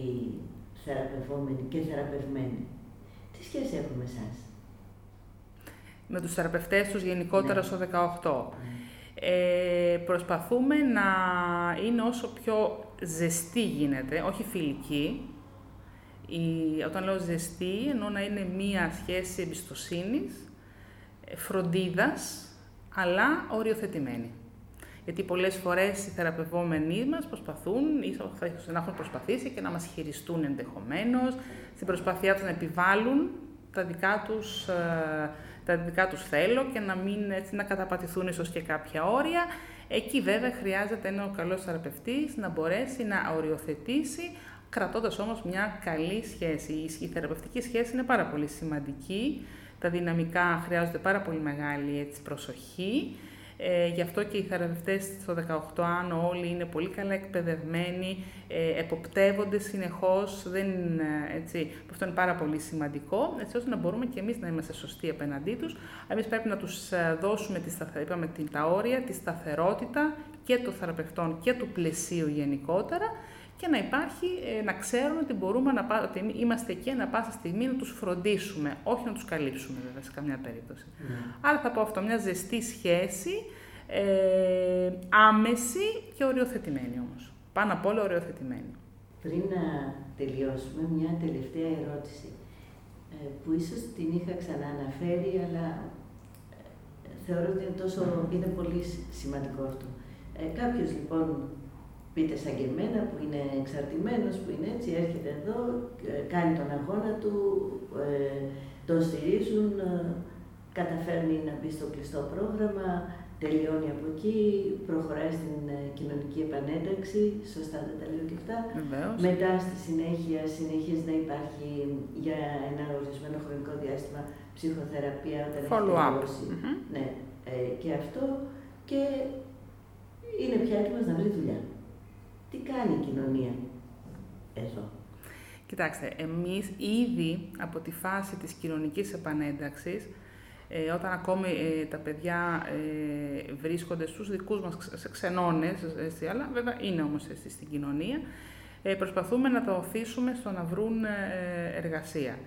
θεραπευόμενοι και θεραπευμένοι, τι σχέση έχουν με εσάς; Με τους θεραπευτές τους γενικότερα Ναι. στο 18. Ε, προσπαθούμε να είναι όσο πιο ζεστή γίνεται, όχι φιλική. Η, όταν λέω ζεστή, εννοώ να είναι μία σχέση εμπιστοσύνης, ε, φροντίδας, αλλά οριοθετημένη. Γιατί πολλές φορές οι θεραπευόμενοι μας προσπαθούν, ίσως θα ίσως να έχουν προσπαθήσει και να μας χειριστούν ενδεχομένως, στην προσπάθειά τους να επιβάλλουν τα δικά τους, ε, τα δικά τους θέλω και να μην έτσι, να καταπατηθούν ίσως και κάποια όρια. Εκεί βέβαια χρειάζεται ένα καλός θεραπευτής να μπορέσει να οριοθετήσει, κρατώντας όμως μια καλή σχέση. Η η θεραπευτική σχέση είναι πάρα πολύ σημαντική. Τα δυναμικά χρειάζονται πάρα πολύ μεγάλη έτσι, προσοχή. Ε, γι' αυτό και οι θεραπευτές στο 18 άνω όλοι είναι πολύ καλά εκπαιδευμένοι, ε, εποπτεύονται συνεχώς, δεν, ε, έτσι, αυτό είναι πάρα πολύ σημαντικό, έτσι ώστε να μπορούμε και εμείς να είμαστε σωστοί απέναντί τους. Εμείς πρέπει να τους ε, δώσουμε, τη σταθε... είπαμε, την, τα όρια, τη σταθερότητα και των θεραπευτών και του πλαισίου γενικότερα και να υπάρχει, ε, να ξέρουν ότι μπορούμε να πά- ότι είμαστε εκεί ανά πάσα στιγμή να τους φροντίσουμε, όχι να τους καλύψουμε βέβαια σε καμιά περίπτωση. Άρα θα πω αυτό, μια ζεστή σχέση, ε, άμεση και οριοθετημένη όμως. Πάνω απ' όλα οριοθετημένη. Πριν να τελειώσουμε, μια τελευταία ερώτηση ε, που ίσως την είχα ξανααναφέρει, αλλά ε, θεωρώ ότι είναι, τόσο, είναι πολύ σ- σημαντικό αυτό. Ε, κάποιος λοιπόν, πείτε σαν και εμένα, που είναι εξαρτημένος, που είναι έτσι, έρχεται εδώ, ε, κάνει τον αγώνα του, ε, τον στηρίζουν, ε, καταφέρνει να μπει στο κλειστό πρόγραμμα, τελειώνει από εκεί, προχωράει στην ε, κοινωνική επανένταξη, σωστά δεν τα λέω και αυτά. Βεβαίως. Μετά στη συνέχεια συνεχίζει να υπάρχει για ένα ορισμένο χρονικό διάστημα ψυχοθεραπεία όταν έχει Follow-up. τελειώσει. Μμμ. Ναι, ε, και αυτό και είναι πια έτοιμος να βρει δουλειά. Τι κάνει η κοινωνία εδώ; Κοιτάξτε, εμείς ήδη από τη φάση της κοινωνικής επανένταξης ε, όταν ακόμη ε, τα παιδιά ε, βρίσκονται στους δικούς μας ξε- σε ξενώνες, έτσι, αλλά βέβαια είναι όμως έτσι, στην κοινωνία, ε, προσπαθούμε να τα οθήσουμε στο να βρουν ε, εργασία.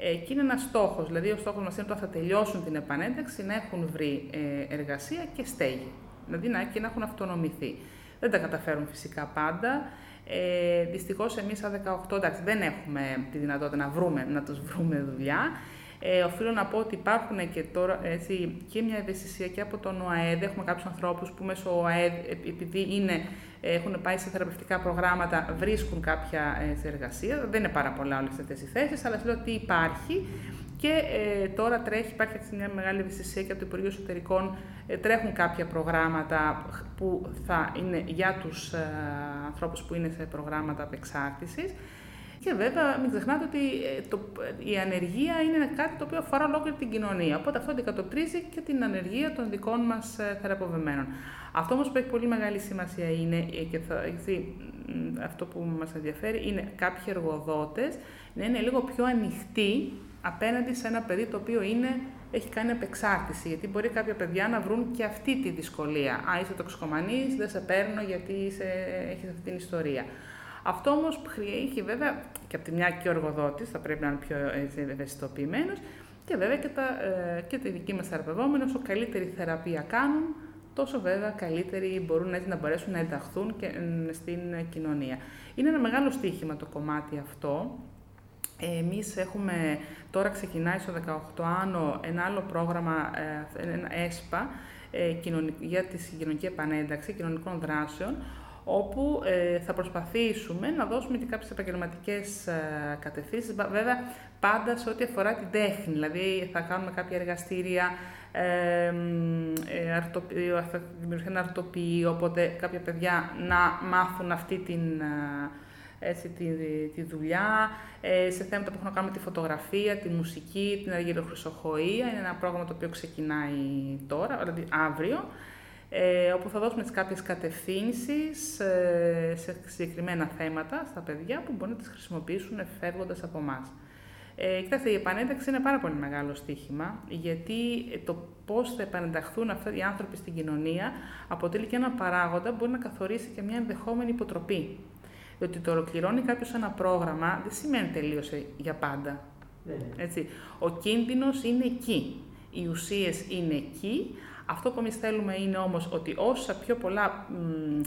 Ε, και είναι ένας στόχος, δηλαδή ο στόχος μας είναι όταν θα τελειώσουν την επανένταξη να έχουν βρει ε, εργασία και στέγη, δηλαδή να, και να έχουν αυτονομηθεί. Δεν τα καταφέρουν φυσικά πάντα. Ε, Δυστυχώς, εμείς σαν 18 εντάξει, δεν έχουμε τη δυνατότητα να, βρούμε, να τους βρούμε δουλειά. Ε, οφείλω να πω ότι υπάρχουν και τώρα έτσι, και μια ευαισθησία και από τον ΟΑΕΔ. Έχουμε κάποιους ανθρώπους που μέσω ΟΑΕΔ, ε, επειδή είναι, έχουν πάει σε θεραπευτικά προγράμματα, βρίσκουν κάποια έτσι, εργασία. Δεν είναι πάρα πολλά όλες αυτές οι θέσεις, αλλά λέω ότι υπάρχει. Και ε, τώρα τρέχει, υπάρχει έτσι μια μεγάλη ευαισθησία και από το Υπουργείο Εσωτερικών ε, τρέχουν κάποια προγράμματα που θα είναι για τους ε, ανθρώπους που είναι σε προγράμματα απεξάρτησης. Και βέβαια, μην ξεχνάτε ότι ε, το, η ανεργία είναι κάτι το οποίο αφορά ολόκληρη την κοινωνία. Οπότε αυτό αντικατοπτρίζει και την ανεργία των δικών μας θεραπευμένων. Αυτό όμως που έχει πολύ μεγάλη σημασία είναι, ε, και θα, έτσι, μ, αυτό που μας ενδιαφέρει, είναι κάποιοι εργοδότες να είναι λίγο πιο ανοιχτοί απέναντι σε ένα παιδί το οποίο είναι, έχει κάνει απεξάρτηση. Γιατί μπορεί κάποια παιδιά να βρουν και αυτή τη δυσκολία. Α, είσαι τοξικομανής, δεν σε παίρνω γιατί είσαι, έχεις αυτή την ιστορία. Αυτό όμως έχει βέβαια και από τη μια και ο εργοδότης, θα πρέπει να είναι πιο ευαισθητοποιημένος και βέβαια και, τα, ε, και τη δική μας θεραπευόμενοι, όσο καλύτερη θεραπεία κάνουν, τόσο βέβαια καλύτεροι μπορούν έτσι να μπορέσουν να ενταχθούν και, ε, στην κοινωνία. Είναι ένα μεγάλο στοίχημα το κομμάτι αυτό. Εμείς έχουμε, τώρα ξεκινάει στο 18 άνω ένα άλλο πρόγραμμα, ε, ένα ΕΣΠΑ, ε, για τη κοινωνική επανένταξη κοινωνικών δράσεων, όπου ε, θα προσπαθήσουμε να δώσουμε και κάποιες επαγγελματικές ε, κατευθύνσεις, βέβαια πάντα σε ό,τι αφορά την τέχνη, δηλαδή θα κάνουμε κάποια εργαστήρια, ε, ε, αρτοπι- θα δημιουργηθεί ένα αρτοπείο, οπότε κάποια παιδιά να μάθουν αυτή την, ε, έτσι, τη, τη δουλειά, ε, σε θέματα που έχουν να κάνουν με τη φωτογραφία, τη μουσική, την αργυροχρυσοχοΐα. Είναι ένα πρόγραμμα το οποίο ξεκινάει τώρα, δηλαδή αύριο, ε, όπου θα δώσουμε τις κάποιες κατευθύνσεις ε, σε συγκεκριμένα θέματα στα παιδιά που μπορούν να τις χρησιμοποιήσουν φεύγοντας από εμάς. Ε, κοιτάξτε, η επανένταξη είναι πάρα πολύ μεγάλο στοίχημα, γιατί το πώς θα επανενταχθούν αυτοί οι άνθρωποι στην κοινωνία αποτελεί και ένα παράγοντα που μπορεί να καθορίσει και μια ενδεχόμενη υποτροπή. Διότι το ολοκληρώνει κάποιος ένα πρόγραμμα δεν σημαίνει τελείωσε για πάντα. Βέβαια. Έτσι. Ο κίνδυνος είναι εκεί. Οι ουσίες είναι εκεί. Αυτό που εμείς θέλουμε είναι όμως ότι όσα πιο πολλά μ,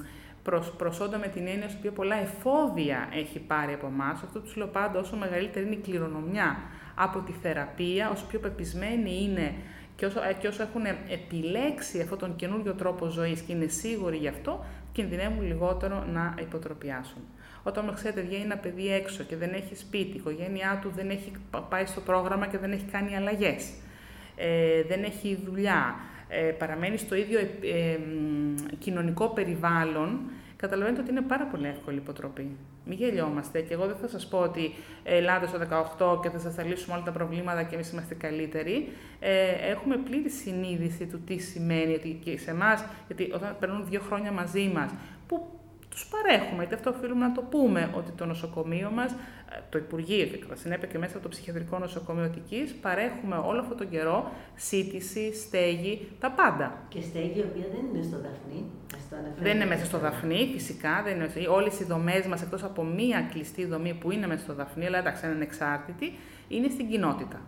προς, προσόντα με την έννοια όσο πιο πολλά εφόδια έχει πάρει από εμάς, αυτό τους λέω πάντα, όσο μεγαλύτερη είναι η κληρονομιά από τη θεραπεία, όσο πιο πεπισμένοι είναι και όσο, ε, και όσο έχουν επιλέξει αυτόν τον καινούριο τρόπο ζωής και είναι σίγουροι γι' αυτό, κινδυνεύουν λιγότερο να υποτροπιάσουν. Όταν όμως ξέρετε βγαίνει ένα παιδί έξω και δεν έχει σπίτι, η οικογένειά του δεν έχει πάει στο πρόγραμμα και δεν έχει κάνει αλλαγές, ε, δεν έχει δουλειά, ε, παραμένει στο ίδιο ε, ε, κοινωνικό περιβάλλον, καταλαβαίνετε ότι είναι πάρα πολύ εύκολη η υποτροπή. Μην γελιόμαστε και εγώ δεν θα σας πω ότι ε, ελάτε στο 18 και θα σας θα λύσουμε όλα τα προβλήματα και εμείς είμαστε καλύτεροι. Ε, έχουμε πλήρη συνείδηση του τι σημαίνει ότι και σε εμάς, γιατί όταν περνούν δύο χρόνια μαζί μας, που τους παρέχουμε, είτε αυτό οφείλουμε να το πούμε, ότι το νοσοκομείο μας, το Υπουργείο και κατά συνέπεια και μέσα από το Ψυχιατρικό Νοσοκομείο Αττικής, παρέχουμε όλο αυτόν τον καιρό σύντηση, στέγη, τα πάντα. Και στέγη η οποία δεν είναι στο Δαφνί. ας το αναφέρουμε. Δεν είναι μέσα στο Δαφνί, φυσικά. Δεν είναι, όλες οι δομές μας, εκτός από μία κλειστή δομή που είναι μέσα στο Δαφνί, αλλά εντάξει, είναι ανεξάρτητη, είναι στην κοινότητα.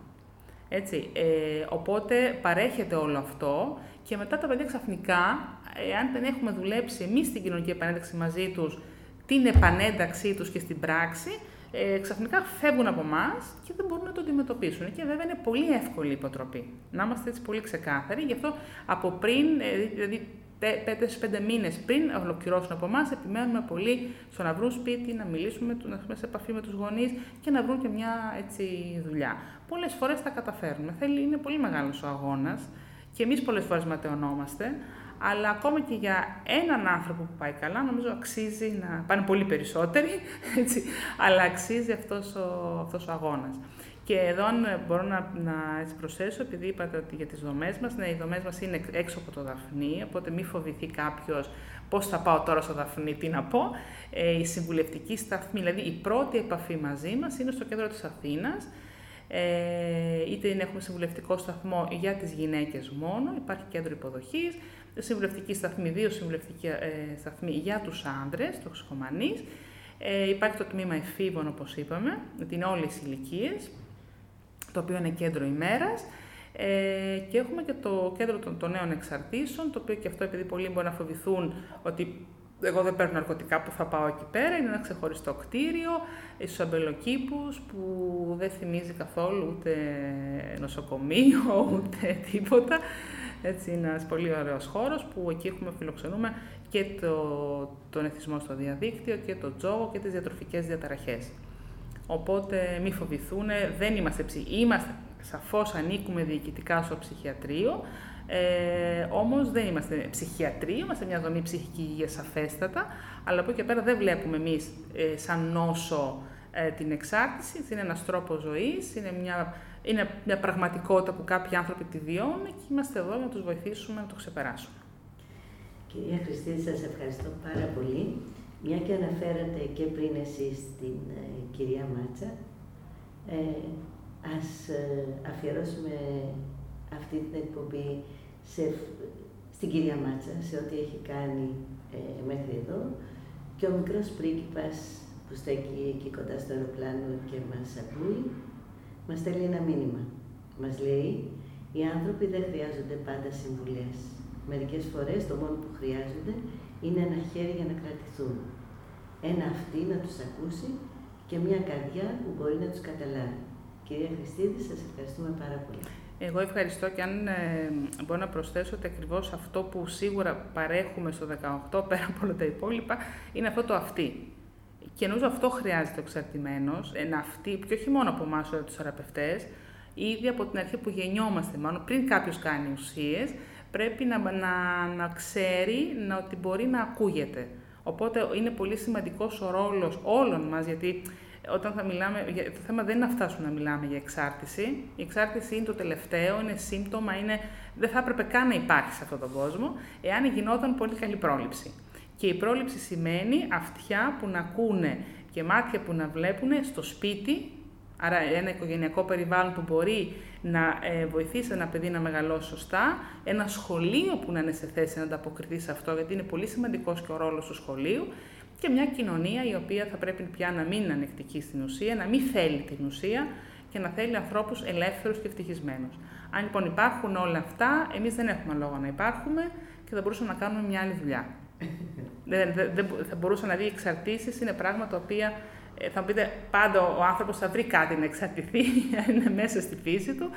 Έτσι, ε, οπότε παρέχεται όλο αυτό και μετά τα παιδιά ξαφνικά, εάν δεν έχουμε δουλέψει εμείς στην κοινωνική επανένταξη μαζί τους, την επανένταξή τους και στην πράξη, ε, ξαφνικά φεύγουν από εμά και δεν μπορούν να το αντιμετωπίσουν. Και βέβαια είναι πολύ εύκολη η υποτροπή. Να είμαστε έτσι πολύ ξεκάθαροι. Γι' αυτό από πριν, ε, δηλαδή 5-5 μήνες πριν ολοκληρώσουν από εμάς, επιμένουμε πολύ στο να βρουν σπίτι, να μιλήσουμε, να έχουμε σε επαφή με τους γονείς και να βρουν και μια έτσι, δουλειά. Πολλές φορές τα καταφέρνουμε. Θέλει, είναι πολύ μεγάλος ο αγώνας και εμείς πολλές φορές ματαιωνόμαστε. Αλλά ακόμα και για έναν άνθρωπο που πάει καλά, νομίζω αξίζει να πάνε πολύ περισσότεροι, έτσι, αλλά αξίζει αυτός ο, αυτός ο αγώνας. Και εδώ αν μπορώ να, να έτσι προσθέσω, επειδή είπατε ότι για τις δομές μας, ναι, οι δομές μας είναι έξω από το Δαφνί, οπότε μη φοβηθεί κάποιος πώς θα πάω τώρα στο Δαφνί, τι να πω. Ε, η συμβουλευτική σταθμή, δηλαδή η πρώτη επαφή μαζί μας είναι στο κέντρο της Αθήνας, ε, είτε είναι, έχουμε συμβουλευτικό σταθμό για τις γυναίκες μόνο, υπάρχει κέντρο υποδοχής, συμβουλευτική σταθμή, δύο συμβουλευτικοί ε, σταθμοί για τους άνδρες, τοξικομανείς. Ε, υπάρχει το τμήμα εφήβων, όπως είπαμε, με την όλες ηλικίες, το οποίο είναι κέντρο ημέρας. Ε, και έχουμε και το κέντρο των, των νέων εξαρτήσεων, το οποίο και αυτό επειδή πολλοί μπορεί να φοβηθούν ότι εγώ δεν παίρνω ναρκωτικά που θα πάω εκεί πέρα, είναι ένα ξεχωριστό κτίριο, στους αμπελοκήπους που δεν θυμίζει καθόλου ούτε νοσοκομείο, ούτε τίποτα. Έτσι, είναι ένας πολύ ωραίος χώρος που εκεί έχουμε φιλοξενούμε και το, τον εθισμό στο διαδίκτυο και το τζόγο και τις διατροφικές διαταραχές. Οπότε μη φοβηθούν, δεν είμαστε ψυχ... Είμαστε, σαφώς ανήκουμε διοικητικά στο ψυχιατρίο, ε, Όμως δεν είμαστε ψυχιατροί, είμαστε μια δομή ψυχική υγείας σαφέστατα, αλλά από εκεί και πέρα δεν βλέπουμε εμείς ε, σαν νόσο ε, την εξάρτηση. Είναι ένας τρόπος ζωής, είναι μια, είναι μια πραγματικότητα που κάποιοι άνθρωποι τη βιώνουν και είμαστε εδώ για να τους βοηθήσουμε να το ξεπεράσουν. Κυρία Χριστίδη, σας ευχαριστώ πάρα πολύ. Μια και αναφέρατε και πριν εσείς την ε, κυρία Μάτσα, ε, ας ε, αφιερώσουμε αυτή την εκπομπή σε, στην κυρία Μάτσα, σε ό,τι έχει κάνει ε, μέχρι εδώ και ο μικρός πρίγκιπας που στέκει εκεί κοντά στο αεροπλάνο και μας ακούει, μας στέλνει ένα μήνυμα. Μας λέει, οι άνθρωποι δεν χρειάζονται πάντα συμβουλές. Μερικές φορές το μόνο που χρειάζονται είναι ένα χέρι για να κρατηθούν. Ένα αυτή να τους ακούσει και μια καρδιά που μπορεί να τους καταλάβει. Κυρία Χριστίδη, σας ευχαριστούμε πάρα πολύ. Εγώ ευχαριστώ και αν ε, μπορώ να προσθέσω ότι ακριβώς αυτό που σίγουρα παρέχουμε στο 18 πέρα από όλα τα υπόλοιπα είναι αυτό το αυτή. Και νομίζω αυτό χρειάζεται ο εξαρτημένος, ένα αυτή, και όχι μόνο από εμάς τους θεραπευτές, ήδη από την αρχή που γεννιόμαστε, μάλλον πριν κάποιος κάνει ουσίες, πρέπει να, να, να ξέρει να, ότι μπορεί να ακούγεται. Οπότε είναι πολύ σημαντικός ο ρόλος όλων μας, γιατί όταν θα μιλάμε, το θέμα δεν είναι να φτάσουμε να μιλάμε για εξάρτηση. Η εξάρτηση είναι το τελευταίο, είναι σύμπτωμα, είναι, δεν θα έπρεπε καν να υπάρχει σε αυτόν τον κόσμο, εάν γινόταν πολύ καλή πρόληψη. Και η πρόληψη σημαίνει αυτιά που να ακούνε και μάτια που να βλέπουν στο σπίτι, άρα ένα οικογενειακό περιβάλλον που μπορεί να ε, βοηθήσει ένα παιδί να μεγαλώσει σωστά, ένα σχολείο που να είναι σε θέση να ανταποκριθεί σε αυτό, γιατί είναι πολύ σημαντικός και ο ρόλος του σχολείου, και μια κοινωνία η οποία θα πρέπει πια να μην είναι ανεκτική στην ουσία, να μην θέλει την ουσία και να θέλει ανθρώπους ελεύθερους και ευτυχισμένους. Αν λοιπόν υπάρχουν όλα αυτά, εμείς δεν έχουμε λόγο να υπάρχουμε και θα μπορούσαμε να κάνουμε μια άλλη δουλειά. Δεν, δεν, θα μπορούσα να δει εξαρτήσεις, είναι πράγματα τα οποία ε, θα μου πείτε πάντα ο άνθρωπος θα βρει κάτι να εξαρτηθεί, είναι μέσα στη φύση του,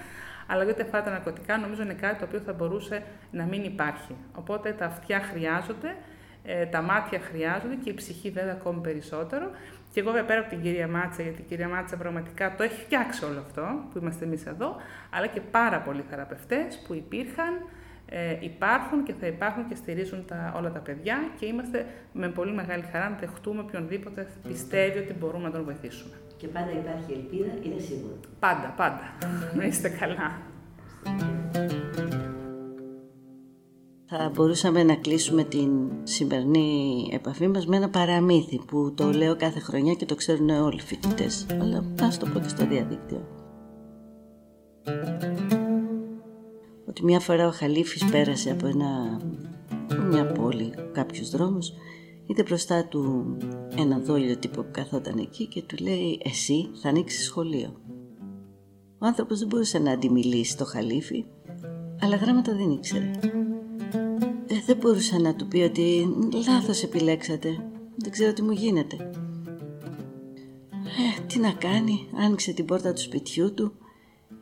αλλά γιατί αυτά τα ναρκωτικά νομίζω είναι κάτι το οποίο θα μπορούσε να μην υπάρχει. Οπότε τα αυτιά χρειάζονται ε, τα μάτια χρειάζονται και η ψυχή βέβαια ακόμη περισσότερο. Και εγώ βέβαια πέρα από την κυρία Μάτσα, γιατί η κυρία Μάτσα πραγματικά το έχει φτιάξει όλο αυτό που είμαστε εμείς εδώ, αλλά και πάρα πολλοί θεραπευτές που υπήρχαν, ε, υπάρχουν και θα υπάρχουν και στηρίζουν τα, όλα τα παιδιά και είμαστε με πολύ μεγάλη χαρά να δεχτούμε οποιονδήποτε πιστεύει ότι μπορούμε να τον βοηθήσουμε. Και πάντα υπάρχει ελπίδα, είναι σίγουρο. Πάντα, πάντα. να είστε καλά. Θα μπορούσαμε να κλείσουμε την σημερινή επαφή μας με ένα παραμύθι που το λέω κάθε χρονιά και το ξέρουν όλοι οι φοιτητές. Αλλά ας το πω και στο διαδίκτυο. Ότι μια φορά ο Χαλίφης πέρασε από ένα, μια πόλη, κάποιους δρόμους, είδε μπροστά του ένα δόλιο τύπο που καθόταν εκεί και του λέει «Εσύ θα ανοίξεις σχολείο». Ο άνθρωπος δεν μπορούσε να αντιμιλήσει το Χαλίφη, αλλά γράμματα δεν ήξερε. Ε, δεν μπορούσα να του πει ότι λάθος επιλέξατε. Δεν ξέρω τι μου γίνεται. Ε, τι να κάνει, άνοιξε την πόρτα του σπιτιού του,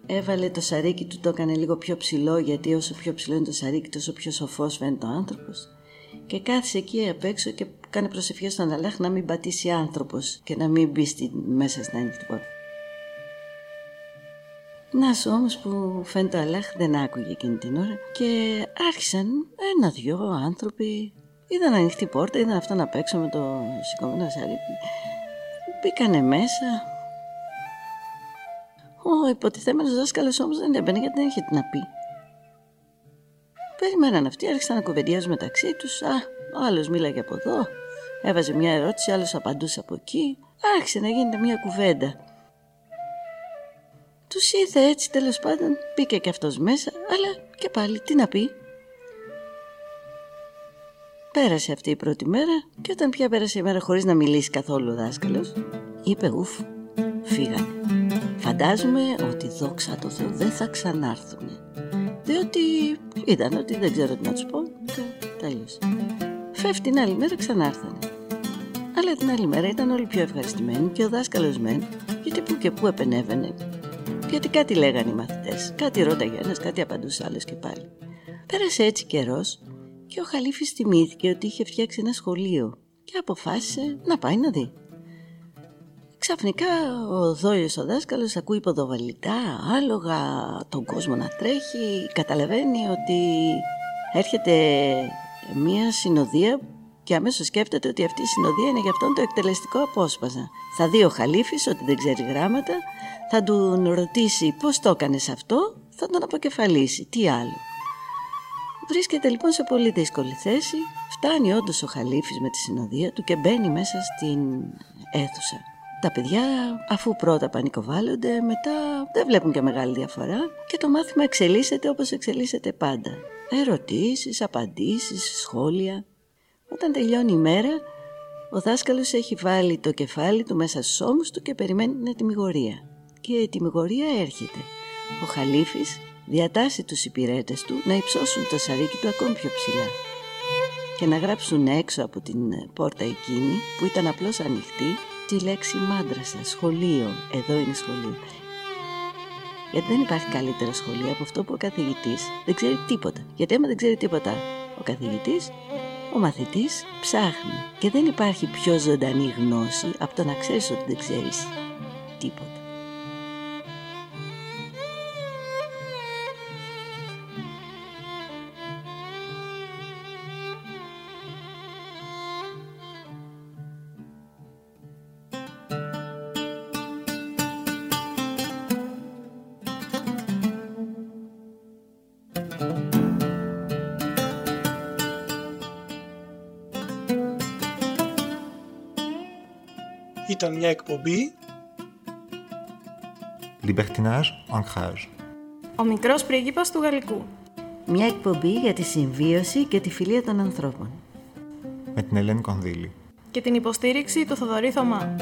έβαλε το σαρίκι του, το έκανε λίγο πιο ψηλό γιατί όσο πιο ψηλό είναι το σαρίκι τόσο πιο σοφός φαίνεται ο άνθρωπος και κάθισε εκεί απ' έξω και κάνει προσευχές στον Αλάχ να μην πατήσει άνθρωπος και να μην μπει στη, μέσα στην ανοιχτή πόρτα. Να σου όμως που φαίνεται ο Αλάχ δεν άκουγε εκείνη την ώρα και άρχισαν ένα-δυο άνθρωποι. Είδαν ανοιχτή πόρτα, είδαν αυτό να παίξω με το σηκωμένο σαρίκι. Μπήκανε μέσα. Ο υποτιθέμενος δάσκαλος όμως δεν έμπαινε γιατί δεν είχε τι να πει. Περιμέναν αυτοί, άρχισαν να κουβεντιάζουν μεταξύ τους. Α, ο άλλος μίλαγε από εδώ, έβαζε μια ερώτηση, άλλος απαντούσε από εκεί. Άρχισε να γίνεται μια κουβέντα. Τους είδε έτσι τέλος πάντων, μπήκε και αυτός μέσα, αλλά και πάλι τι να πει. Πέρασε αυτή η πρώτη μέρα και όταν πια πέρασε η μέρα χωρίς να μιλήσει καθόλου ο δάσκαλος, είπε ουφ, φύγανε. Φαντάζομαι ότι δόξα τω Θεώ δεν θα ξανάρθουν. Διότι είδαν ότι δεν ξέρω τι να τους πω και τέλειωσε. Φεύγει την άλλη μέρα ξανάρθανε. Αλλά την άλλη μέρα ήταν όλοι πιο ευχαριστημένοι και ο δάσκαλος μεν, γιατί που και που επενέβαινε. Γιατί κάτι λέγανε οι μαθητές, κάτι ρώταγε ένας, κάτι απαντούσε άλλος και πάλι. Πέρασε έτσι καιρός και ο Χαλίφης θυμήθηκε ότι είχε φτιάξει ένα σχολείο και αποφάσισε να πάει να δει. Ξαφνικά ο δόλιος ο δάσκαλος ακούει ποδοβαλικά, άλογα, τον κόσμο να τρέχει, καταλαβαίνει ότι έρχεται μία συνοδεία και αμέσως σκέφτεται ότι αυτή η συνοδεία είναι για αυτόν το εκτελεστικό απόσπασμα. Θα δει ο Χαλίφης ότι δεν ξέρει γράμματα, θα του ρωτήσει πώς το έκανε αυτό, θα τον αποκεφαλίσει, τι άλλο. Βρίσκεται λοιπόν σε πολύ δύσκολη θέση, φτάνει όντως ο Χαλίφης με τη συνοδεία του και μπαίνει μέσα στην αίθουσα. Τα παιδιά αφού πρώτα πανικοβάλλονται μετά δεν βλέπουν και μεγάλη διαφορά και το μάθημα εξελίσσεται όπως εξελίσσεται πάντα. Ερωτήσεις, απαντήσεις, σχόλια. Όταν τελειώνει η μέρα ο δάσκαλος έχει βάλει το κεφάλι του μέσα στους ώμους του και περιμένει την ετοιμιγορία. Και η ετοιμιγορία έρχεται. Ο Χαλίφης διατάσσει τους υπηρέτες του να υψώσουν το σαρίκι του ακόμη πιο ψηλά και να γράψουν έξω από την πόρτα εκείνη που ήταν απλώς ανοιχτή τη λέξη μάντρασα, σχολείο, εδώ είναι σχολείο. Γιατί δεν υπάρχει καλύτερο σχολείο από αυτό που ο καθηγητής δεν ξέρει τίποτα. Γιατί άμα δεν ξέρει τίποτα ο καθηγητής, ο μαθητής ψάχνει. Και δεν υπάρχει πιο ζωντανή γνώση από το να ξέρεις ότι δεν ξέρεις τίποτα. Ήταν μια εκπομπή Libertinage, ancrage. Ο μικρός πρίγκιπας του Γαλλικού. Μια εκπομπή για τη συμβίωση και τη φιλία των ανθρώπων. Με την Ελένη Κονδύλη. Και την υποστήριξη του Θοδωρή Θωμά.